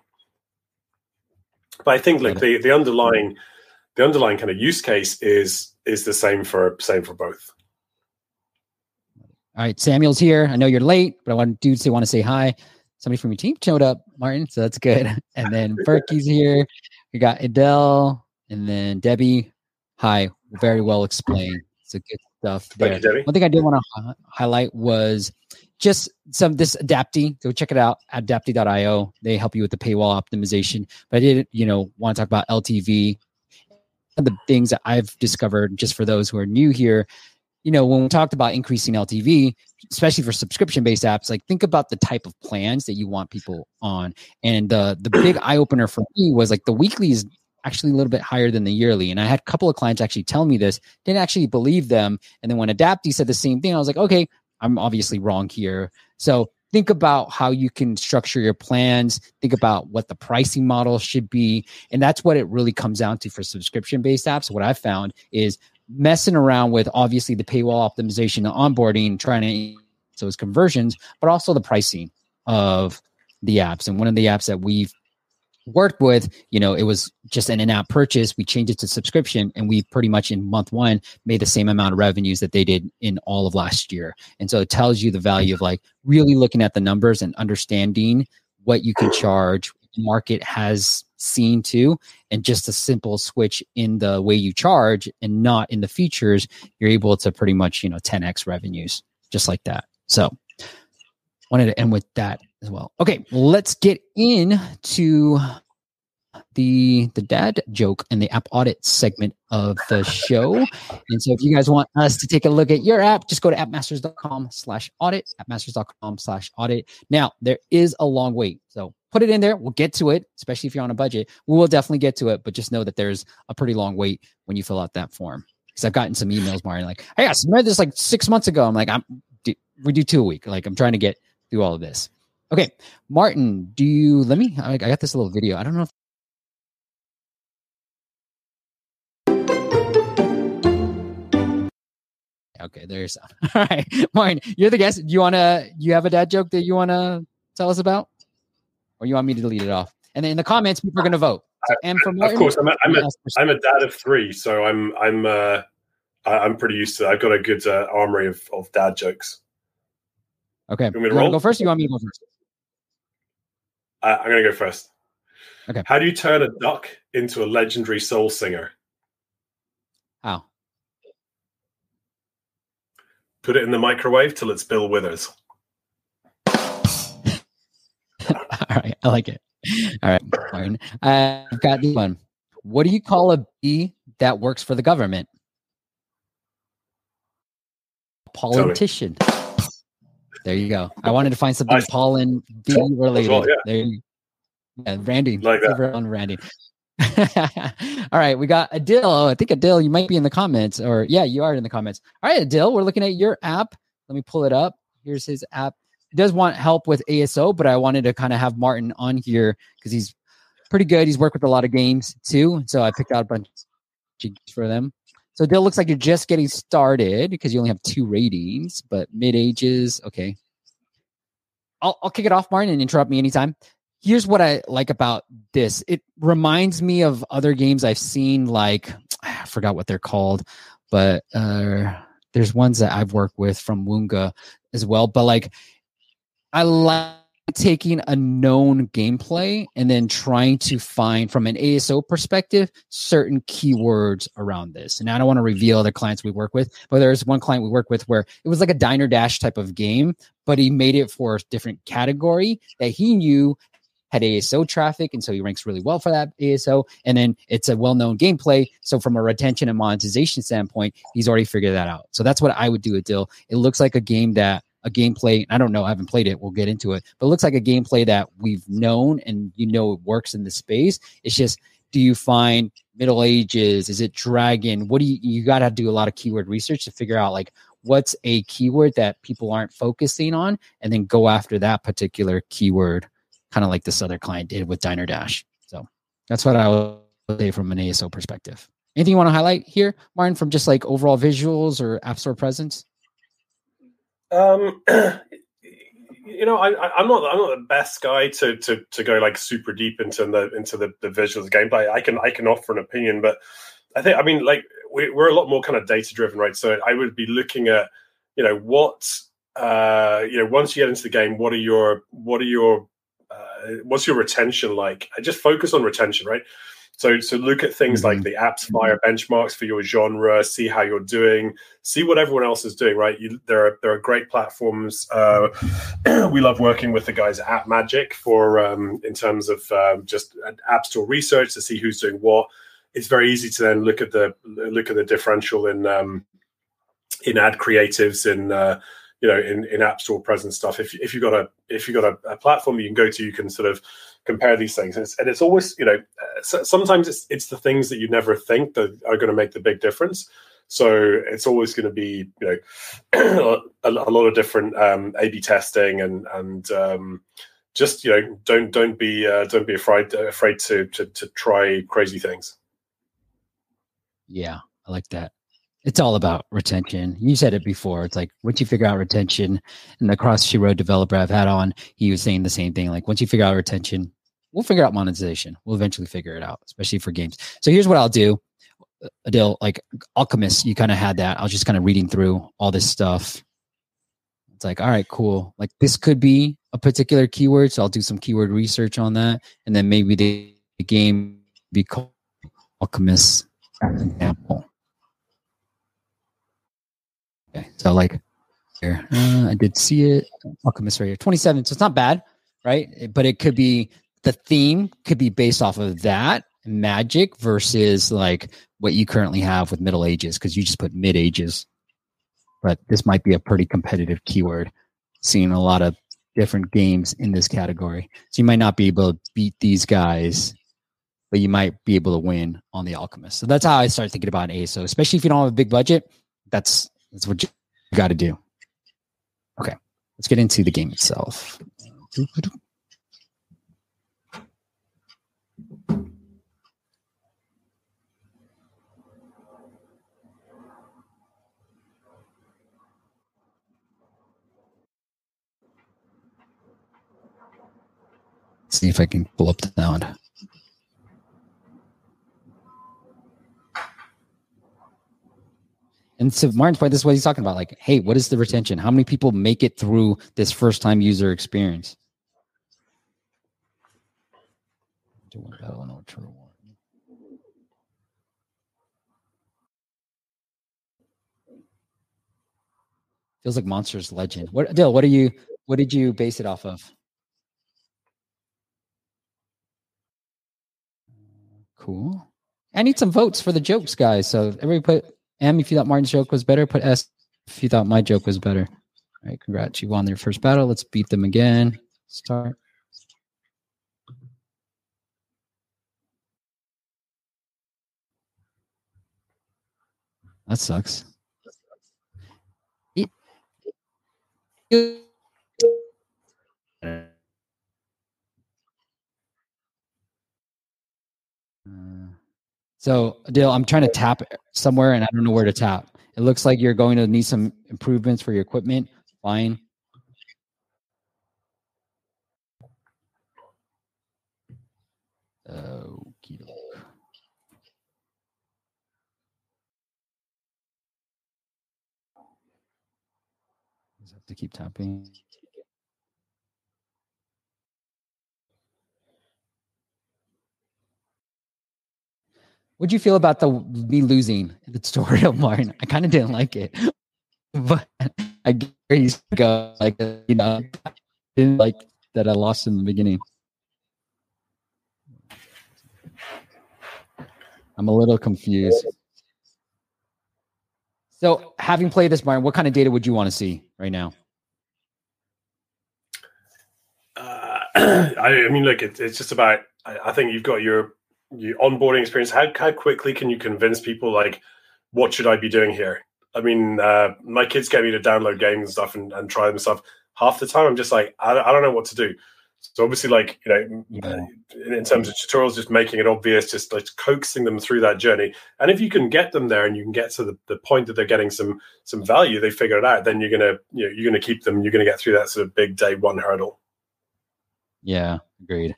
But I think like the the underlying the underlying kind of use case is is the same for same for both. All right, Samuel's here. I know you're late, but I want dudes to want to say hi. Somebody from your team showed up, Martin, so that's good. And then Berkey's here. We got Adele, and then Debbie. Hi, very well explained. It's a good stuff there. You, One thing I did want to highlight was just some this Adapty. Go check it out, adapty.io. They help you with the paywall optimization. But I did, you know, want to talk about LTV. The things that I've discovered, just for those who are new here, you know, when we talked about increasing LTV, especially for subscription based apps, like think about the type of plans that you want people on. And uh, the big eye opener for me was like the weekly is actually a little bit higher than the yearly. And I had a couple of clients actually tell me this, didn't actually believe them. And then when Adapty said the same thing, I was like, okay, I'm obviously wrong here. So think about how you can structure your plans. Think about what the pricing model should be. And that's what it really comes down to for subscription based apps. What i've found is messing around with obviously the paywall optimization the onboarding trying to those conversions but also the pricing of the apps. And one of the apps that we've worked with, you know, it was just an in-app purchase. We changed it to subscription, and we pretty much in month one made the same amount of revenues that they did in all of last year. And so it tells you the value of like really looking at the numbers and understanding what you can charge. market has seen to, and just a simple switch in the way you charge and not in the features, you're able to pretty much you know 10x revenues just like that. So wanted to end with that as well. Okay, let's get into the the dad joke and the app audit segment of the show. And so if you guys want us to take a look at your app, just go to appmasters.com slash audit, appmasters.com slash audit. Now there is a long wait. So put it in there. We'll get to it, especially if you're on a budget. We will definitely get to it, but just know that there's a pretty long wait when you fill out that form. Because I've gotten some emails, Martin, like, hey, I submitted this like six months ago. I'm like, I'm we do two a week. Like I'm trying to get through all of this. Okay, Martin, do you let me? I, I got this little video. I don't know if Okay, there's all right. Martin, you're the guest. Do you wanna you have a dad joke that you wanna tell us about? Or you want me to delete it off? And then in the comments, people are gonna vote. So and for Martin, of course, I'm a, I'm a, I'm a dad of three, so I'm I'm uh I'm pretty used to. It. I've got a good uh, armory of, of dad jokes. Okay, you, want, you want to go first? you want me to go first? Uh, I'm going to go first. Okay. How do you turn a duck into a legendary soul singer? How? Put it in the microwave till it's Bill Withers. All right, I like it. All right, Martin. I've got this one. What do you call a bee that works for the government? A politician. There you go. I wanted to find something nice. pollen bee related. Well, yeah. There you yeah, branding. Like that. On branding. All right, we got Adil. I think Adil, you might be in the comments, or yeah, you are in the comments. All right, Adil, we're looking at your app. Let me pull it up. Here's his app. He does want help with ASO, but I wanted to kind of have Martin on here because he's pretty good. He's worked with a lot of games too, so I picked out a bunch for them. So Dill looks like you're just getting started because you only have two ratings, but mid ages, okay. I'll I'll kick it off, Martin, and interrupt me anytime here's what I like about this. It reminds me of other games I've seen, like I forgot what they're called, but uh, there's ones that I've worked with from Wonga as well. But like, I like taking a known gameplay and then trying to find from an ASO perspective certain keywords around this. And I don't want to reveal other clients we work with, but there's one client we work with where it was like a diner dash type of game, but he made it for a different category that he knew had ASO traffic, and so he ranks really well for that ASO. And then it's a well-known gameplay, so from a retention and monetization standpoint, he's already figured that out. So that's what I would do with Dill. It looks like a game that a gameplay. I don't know, I haven't played it. We'll get into it, but it looks like a gameplay that we've known and you know it works in the space. It's just, do you find Middle Ages? Is it Dragon? What do you, you got to do a lot of keyword research to figure out like what's a keyword that people aren't focusing on and then go after that particular keyword, kind of like this other client did with Diner Dash. So that's what I would say from an ASO perspective. Anything you want to highlight here, Martin, from just like overall visuals or App Store presence? Um, you know, I, am not I'm not the best guy to to to go like super deep into the into the, the visuals gameplay. I can I can offer an opinion, but I think I mean like we, we're a lot more kind of data driven, right? So I would be looking at you know what uh, you know once you get into the game, what are your what are your uh, what's your retention like? I just focus on retention, right? So, so look at things mm-hmm. like the AppsFlyer benchmarks for your genre. See how you're doing. See what everyone else is doing. Right? You, there are there are great platforms. Uh, we love working with the guys at AppMagic for um, in terms of um, just app store research to see who's doing what. It's very easy to then look at the look at the differential in um, in ad creatives in uh, you know in, in app store present stuff. If if you've got a if you've got a, a platform you can go to, you can sort of compare these things. And it's, and it's always, you know, uh, sometimes it's, it's the things that you never think that are going to make the big difference. So it's always going to be, you know, a, a, lot of different um, A/B testing and and um, just you know don't don't be uh, don't be afraid afraid to, to to try crazy things. Yeah, I like that. It's all about retention. You said it before. It's like once you figure out retention, and the Crossy Road developer I've had on, he was saying the same thing. Like once you figure out retention, we'll figure out monetization. We'll eventually figure it out, especially for games. So here's what I'll do. Adil, like Alchemist, you kind of had that. I was just kind of reading through all this stuff. It's like, all right, cool. Like this could be a particular keyword. So I'll do some keyword research on that. And then maybe the, game be called Alchemist example. Okay. So like here, uh, I did see it. Alchemist right here, 27. So it's not bad, right? But it could be the theme could be based off of that magic versus like what you currently have with middle ages because you just put mid ages but this might be a pretty competitive keyword seeing a lot of different games in this category so you might not be able to beat these guys but you might be able to win on the alchemist so that's how i start thinking about aso especially if you don't have a big budget that's that's what you got to do okay let's get into the game itself see if I can pull up the sound. And so Martin's point, this is what he's talking about. Like, hey, what is the retention? How many people make it through this first time user experience? Do one battle and true one. Feels like Monsters Legend. What Dill, what are you what did you base it off of? Cool. I need some votes for the jokes, guys. So everybody put M if you thought Martin's joke was better. Put S if you thought my joke was better. All right, congrats. You won your first battle. Let's beat them again. Start. That sucks. So, Dale, I'm trying to tap somewhere and I don't know where to tap. It looks like you're going to need some improvements for your equipment. Fine. Okie doke. Have to keep tapping. What'd you feel about the me losing the tutorial, Martin? I kind of didn't like it, but I guess go like uh, you know, didn't like that I lost in the beginning. I'm a little confused. So, having played this, Martin, what kind of data would you want to see right now? Uh, I, I, mean, look, it, it's just about. I, I think you've got your your onboarding experience. How how quickly can you convince people like, what should I be doing here? I mean, uh, my kids get me to download games and stuff and, and try them stuff. Half the time, I'm just like, I, I don't know what to do. So obviously, like you know, in, in, terms of tutorials, just making it obvious, just like coaxing them through that journey. And if you can get them there, and you can get to the, the point that they're getting some some value, they figure it out. Then you're gonna you know you're gonna keep them. You're gonna get through that sort of big day one hurdle. Yeah, agreed.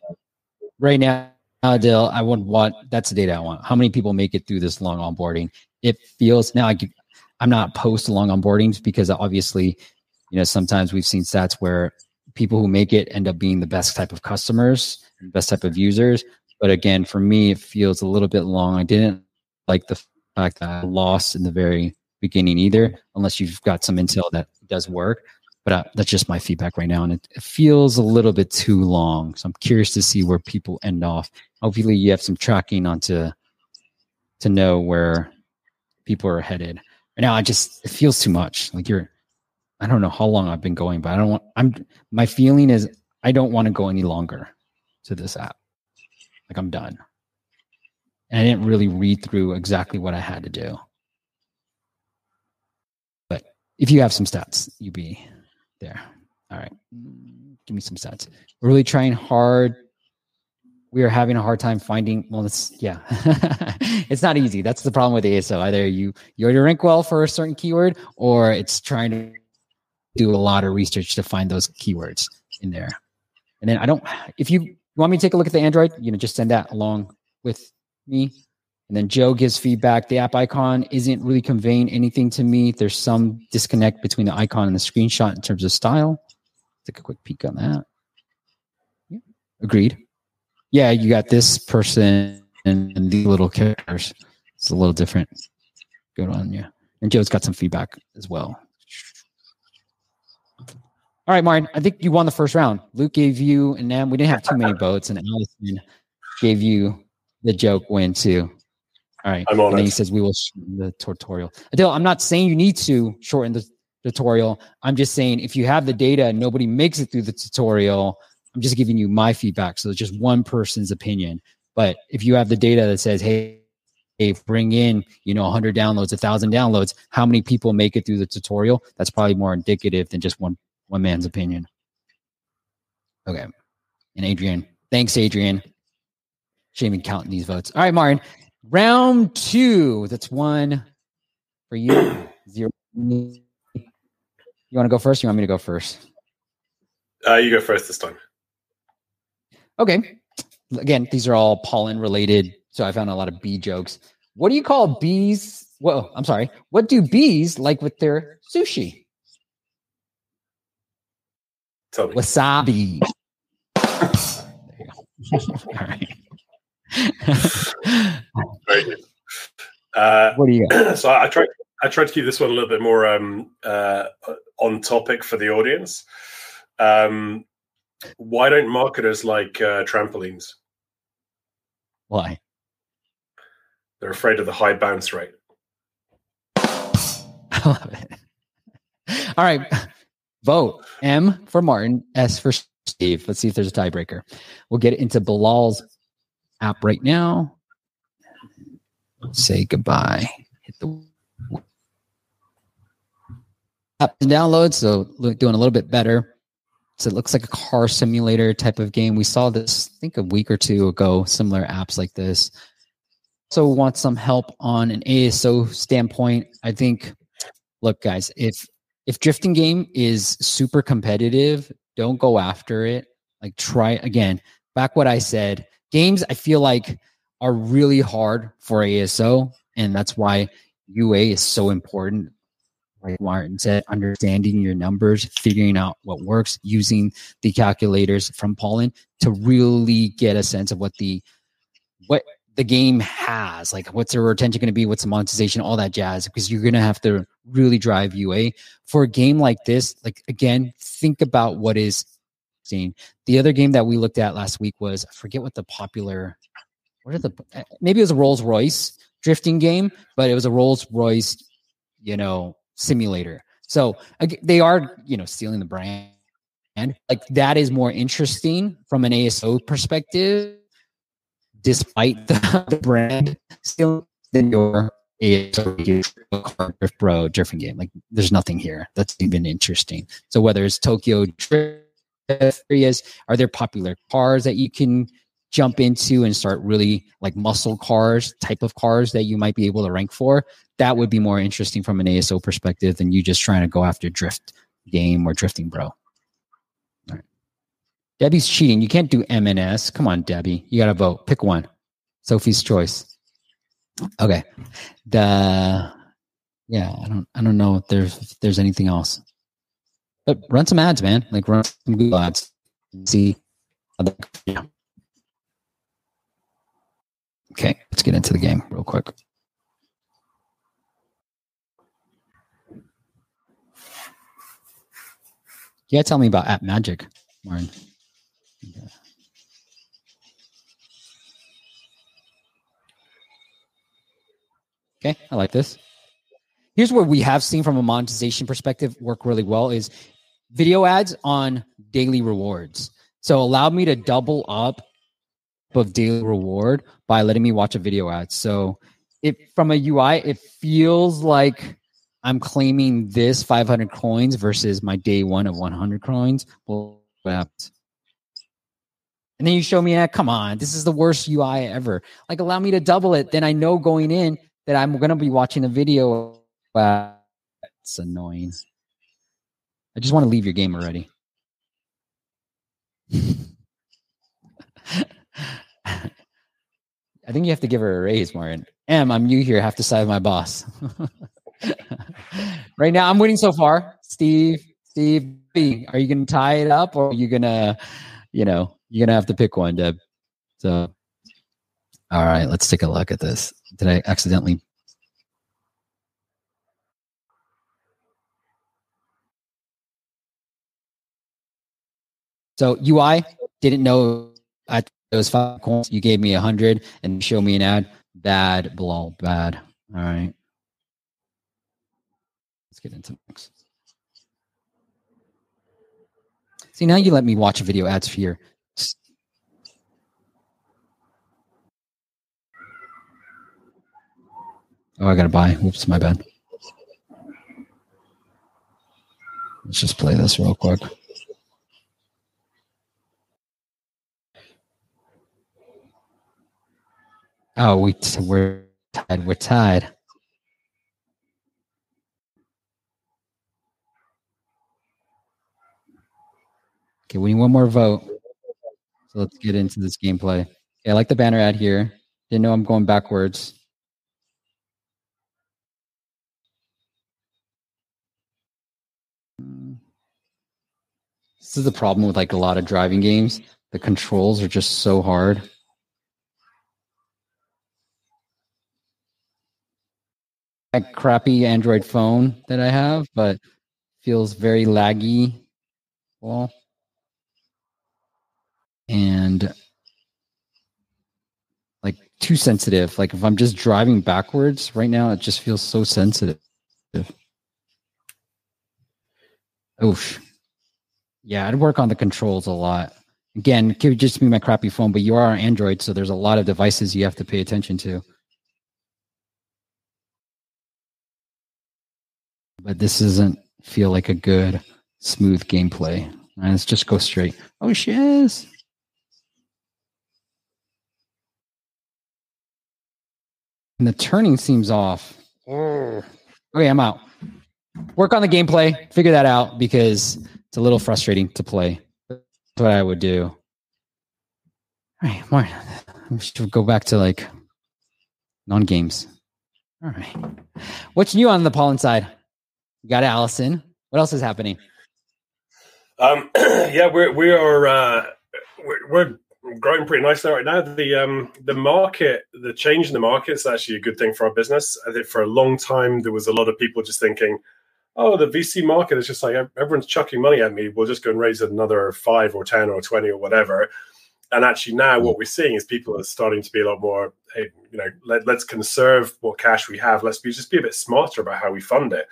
Right now, Uh, Dill, I would want that's the data I want. How many people make it through this long onboarding? It feels now. I, I'm not post long onboardings because obviously, you know, sometimes we've seen stats where people who make it end up being the best type of customers, best type of users. But again, for me, it feels a little bit long. I didn't like the fact that I lost in the very beginning either, unless you've got some intel that does work. But uh, that's just my feedback right now, and it, it, feels a little bit too long. So I'm curious to see where people end off. Hopefully, you have some tracking onto to know where people are headed. Right now, I just it feels too much. Like you're I don't know how long I've been going, but I don't want I'm my feeling is I don't want to go any longer to this app. Like I'm done. And I didn't really read through exactly what I had to do. But if you have some stats, you be there. All right. Mm. Give me some stats. We're really trying hard. We are having a hard time finding. Well, it's yeah, it's not easy. That's the problem with ASO. Either you you already rank well for a certain keyword, or it's trying to do a lot of research to find those keywords in there. And then I don't, if you want me to take a look at the Android, you know, just send that along with me. And then Joe gives feedback. The app icon isn't really conveying anything to me. There's some disconnect between the icon and the screenshot in terms of style. Take a quick peek on that. Yeah, agreed. Yeah, you got this person and, these little characters. It's a little different. Good on you. And Joe's got some feedback as well. All right, Martin. I think you won the first round. Luke gave you, and then we didn't have too many votes, and Allison gave you the joke win too. All right. I'm on and then he says we will shorten the tutorial. Adele, I'm not saying you need to shorten the tutorial. I'm just saying if you have the data and nobody makes it through the tutorial, I'm just giving you my feedback. So it's just one person's opinion. But if you have the data that says, hey, hey, bring in, you know, 100 downloads, 1,000 downloads, how many people make it through the tutorial? That's probably more indicative than just one one man's opinion. Okay. And Adrian, thanks, Adrian. Shame in counting these votes. All right, Martin. Round two. That's one for you. Zero. You want to go first? you want me to go first? Uh, you go first this time. Okay. Again, these are all pollen related. So I found a lot of bee jokes. What do you call bees? Well, I'm sorry. What do bees like with their sushi? Tell me. Wasabi. there you go. All right. Very good. Uh, what do you got? So I tried. I tried to keep this one a little bit more um, uh, on topic for the audience. Um, why don't marketers like uh, trampolines? Why? They're afraid of the high bounce rate. I love it. All right. Vote M for Martin, S for Steve. Let's see if there's a tiebreaker. We'll get into Bilal's app right now. Say goodbye. Hit the app and download. So doing a little bit better. So it looks like a car simulator type of game. We saw this, I think, a week or two ago. Similar apps like this. So want some help on an ASO standpoint. I think. Look, guys, if if drifting game is super competitive, don't go after it. Like try again. Back what I said. Games I feel like are really hard for ASO, and that's why UA is so important. Like Martin said, understanding your numbers, figuring out what works, using the calculators from Pollen to really get a sense of what the what the game has. Like, what's the retention going to be? What's the monetization? All that jazz. Because you're going to have to really drive UA for a game like this. Like, again, think about what is seen. The other game that we looked at last week was I forget what the popular. What are the eh, maybe it was a Rolls Royce drifting game, but it was a Rolls Royce, you know, simulator. So they are, you know, stealing the brand And like that is more interesting from an ASO perspective, despite the, the brand still than your ASO drift bro drifting game. Like there's nothing here that's even interesting. So whether it's Tokyo Drift areas, are there popular cars that you can jump into and start really like muscle cars type of cars that you might be able to rank for? That would be more interesting from an ASO perspective than you just trying to go after drift game or drifting bro. Debbie's cheating. You can't do MNS. Come on, Debbie. You got to vote. Pick one. Sophie's choice. Okay. The yeah, I don't I don't know if there's if there's anything else. But run some ads, man. Like run some Google ads. See. Yeah. Okay, let's get into the game real quick. Yeah, tell me about AppMagic, Warren. Okay, I like this. Here's what we have seen from a monetization perspective work really well is video ads on daily rewards. So allow me to double up of daily reward by letting me watch a video ad. So if from a UI, it feels like I'm claiming this 500 coins versus my day one of 100 coins. Well, and then you show me, that, come on, this is the worst UI ever. Like, allow me to double it. Then I know going in that I'm going to be watching a video. Wow, that's annoying. I just want to leave your game already. I think you have to give her a raise, Martin. M, I'm new here. Have to side with my boss. right now, I'm winning so far. Steve, Steve, B, are you going to tie it up or are you going to, you know, you're going to have to pick one, Deb? So, all right, let's take a look at this. Did I accidentally? So UI didn't know at those five coins. You gave me a hundred and show me an ad. Bad, blow, bad. All right. Let's get into next. See, now you let me watch a video ads for your. Oh, I got to buy. Oops, my bad. Let's just play this real quick. Oh, we we're tied. We're tied. Okay, we need one more vote. So let's get into this gameplay. Okay, I like the banner ad here. Didn't know I'm going backwards. This is the problem with like a lot of driving games. The controls are just so hard. A crappy Android phone that I have, but feels very laggy. Well, and like too sensitive. Like if I'm just driving backwards right now, it just feels so sensitive. Oof. Yeah, I'd work on the controls a lot. Again, it could just be my crappy phone, but you are on Android, so there's a lot of devices you have to pay attention to. But this doesn't feel like a good, smooth gameplay. let's just go straight. Oh, shiz. And the turning seems off. Mm. Okay, I'm out. Work on the gameplay, figure that out because it's a little frustrating to play. That's what I would do. All right, more. We should go back to like non games. All right. What's new on the pollen side? You got Allison. What else is happening? Um, yeah, we're we are uh, we're, we're growing pretty nicely right now. The um the market, the change in the market is actually a good thing for our business. I think for a long time there was a lot of people just thinking, oh, the VC market is just like everyone's chucking money at me. We'll just go and raise another five or ten or twenty or whatever. And actually now what we're seeing is people are starting to be a lot more, hey, you know, let, let's conserve what cash we have. Let's be just be a bit smarter about how we fund it.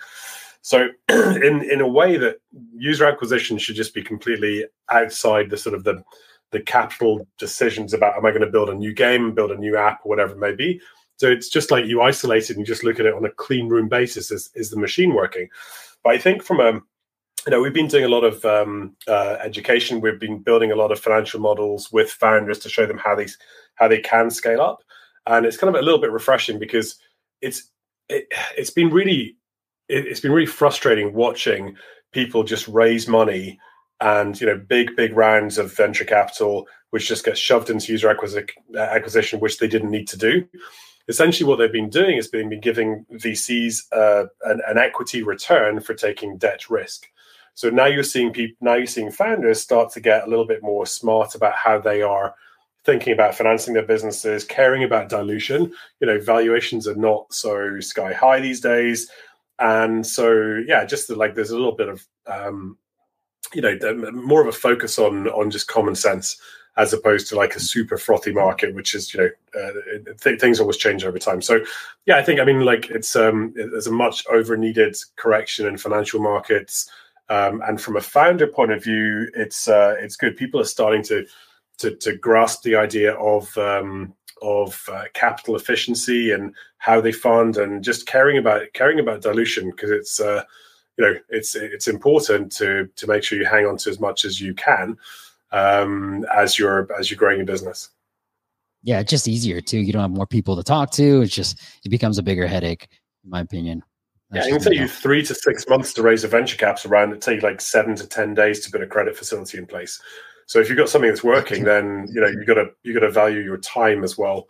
So, in in a way that user acquisition should just be completely outside the sort of the the capital decisions about am I going to build a new game, build a new app, or whatever it may be. So it's just like you isolate it and you just look at it on a clean room basis. Is, is the machine working? But I think from a you know, we've been doing a lot of um, uh, education. We've been building a lot of financial models with founders to show them how these how they can scale up, and it's kind of a little bit refreshing because it's it, it's been really it, it's been really frustrating watching people just raise money and you know big big rounds of venture capital which just gets shoved into user acquisition which they didn't need to do essentially what they've been doing is been, been giving VCs uh, an, an, equity return for taking debt risk. So now you're seeing people, now you're seeing founders start to get a little bit more smart about how they are thinking about financing their businesses, caring about dilution. You know, valuations are not so sky high these days, and so yeah, just like there's a little bit of um, you know more of a focus on on just common sense as opposed to like a super frothy market, which is you know uh, th- things always change over time. So yeah, I think I mean like it's um there's a much over needed correction in financial markets, um, and from a founder point of view, it's uh, it's good. People are starting to to, to grasp the idea of um, of uh, capital efficiency and how they fund and just caring about caring about dilution because it's uh, you know it's it's important to to make sure you hang on to as much as you can um, as you're as you're growing your business. Yeah, it's just easier too. You don't have more people to talk to. It's just it becomes a bigger headache, in my opinion. That's yeah, it can take you three to six months to raise a venture capital round. It take like seven to ten days to put a credit facility in place. So if you've got something that's working, then you know you got to you got to value your time as well.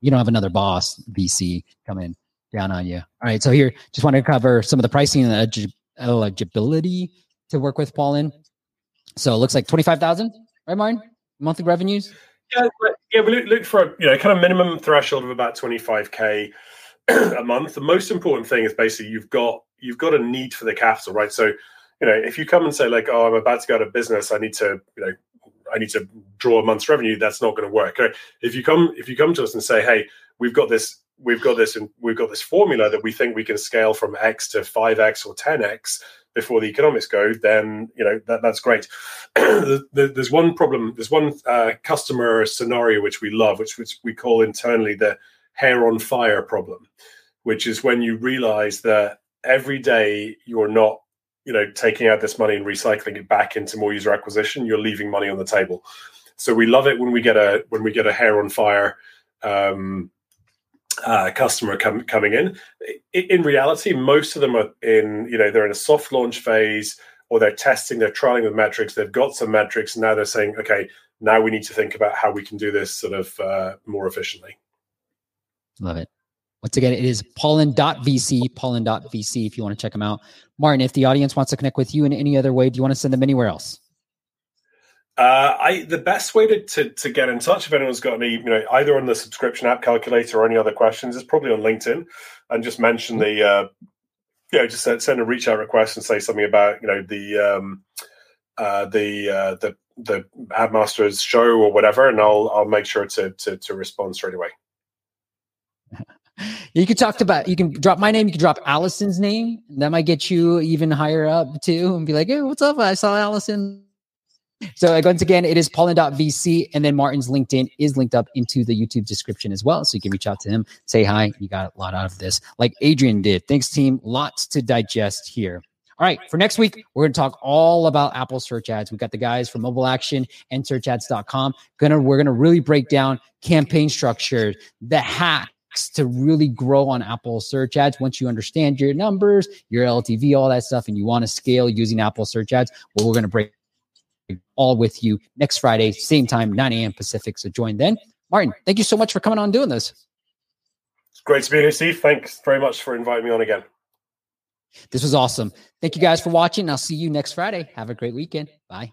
You don't have another boss VC come in down on you. All right, so here just want to cover some of the pricing and eligibility to work with Pollen. So it looks like 25,000, right, Martin? Monthly revenues? Yeah, yeah, we look, look for a you know kind of minimum threshold of about 25k a month. The most important thing is basically you've got you've got a need for the capital, right? So, you know, if you come and say like, "Oh, I'm about to go out of business, I need to, you know, I need to draw a month's revenue," that's not going to work. If you come if you come to us and say, "Hey, we've got this we've got this and we've got this formula that we think we can scale from X to 5X or 10X before the economics go, then you know that, that's great. there's one problem. There's one uh, customer scenario which we love, which, which we call internally the hair on fire problem, which is when you realize that every day you're not you know taking out this money and recycling it back into more user acquisition you're leaving money on the table so we love it when we get a when we get a hair on fire um, uh, customer com- coming in. in. reality, most of them are in, you know, they're in a soft launch phase or they're testing, they're trialing with metrics, they've got some metrics, now they're saying, okay, now we need to think about how we can do this sort of uh, more efficiently. Love it. Once again, it is pollen.vc, pollen.vc if you want to check them out. Martin, if the audience wants to connect with you in any other way, do you want to send them anywhere else? Uh, I the best way to, to, to get in touch if anyone's got any, you know, either on the subscription app calculator or any other questions is probably on LinkedIn, and just mention the, uh, you know, just send, a reach out request and say something about you know the um, uh, the uh, the the App Masters show or whatever, and I'll I'll make sure to to, to respond straight away. You can talk about you can drop my name, you can drop Allison's name. That might get you even higher up too, and be like, "Hey, what's up? I saw Allison so once again, it is pollen.vc. And then Martin's LinkedIn is linked up into the YouTube description as well. So you can reach out to him, say hi. You got a lot out of this, like Adrian did. Thanks, team. Lots to digest here. All right, for next week, we're going to talk all about Apple search ads. We've got the guys from Mobile Action and searchads.com. Gonna we're going to really break down campaign structure, the hacks to really grow on Apple search ads. Once you understand your numbers, your LTV, all that stuff, and you want to scale using Apple search ads, well, we're going to break all with you next Friday, same time, 9 a.m. Pacific. So join then. Martin, thank you so much for coming on doing this. It's great to be here, Steve. Thanks very much for inviting me on again. This was awesome. Thank you guys for watching. I'll see you next Friday. Have a great weekend. Bye.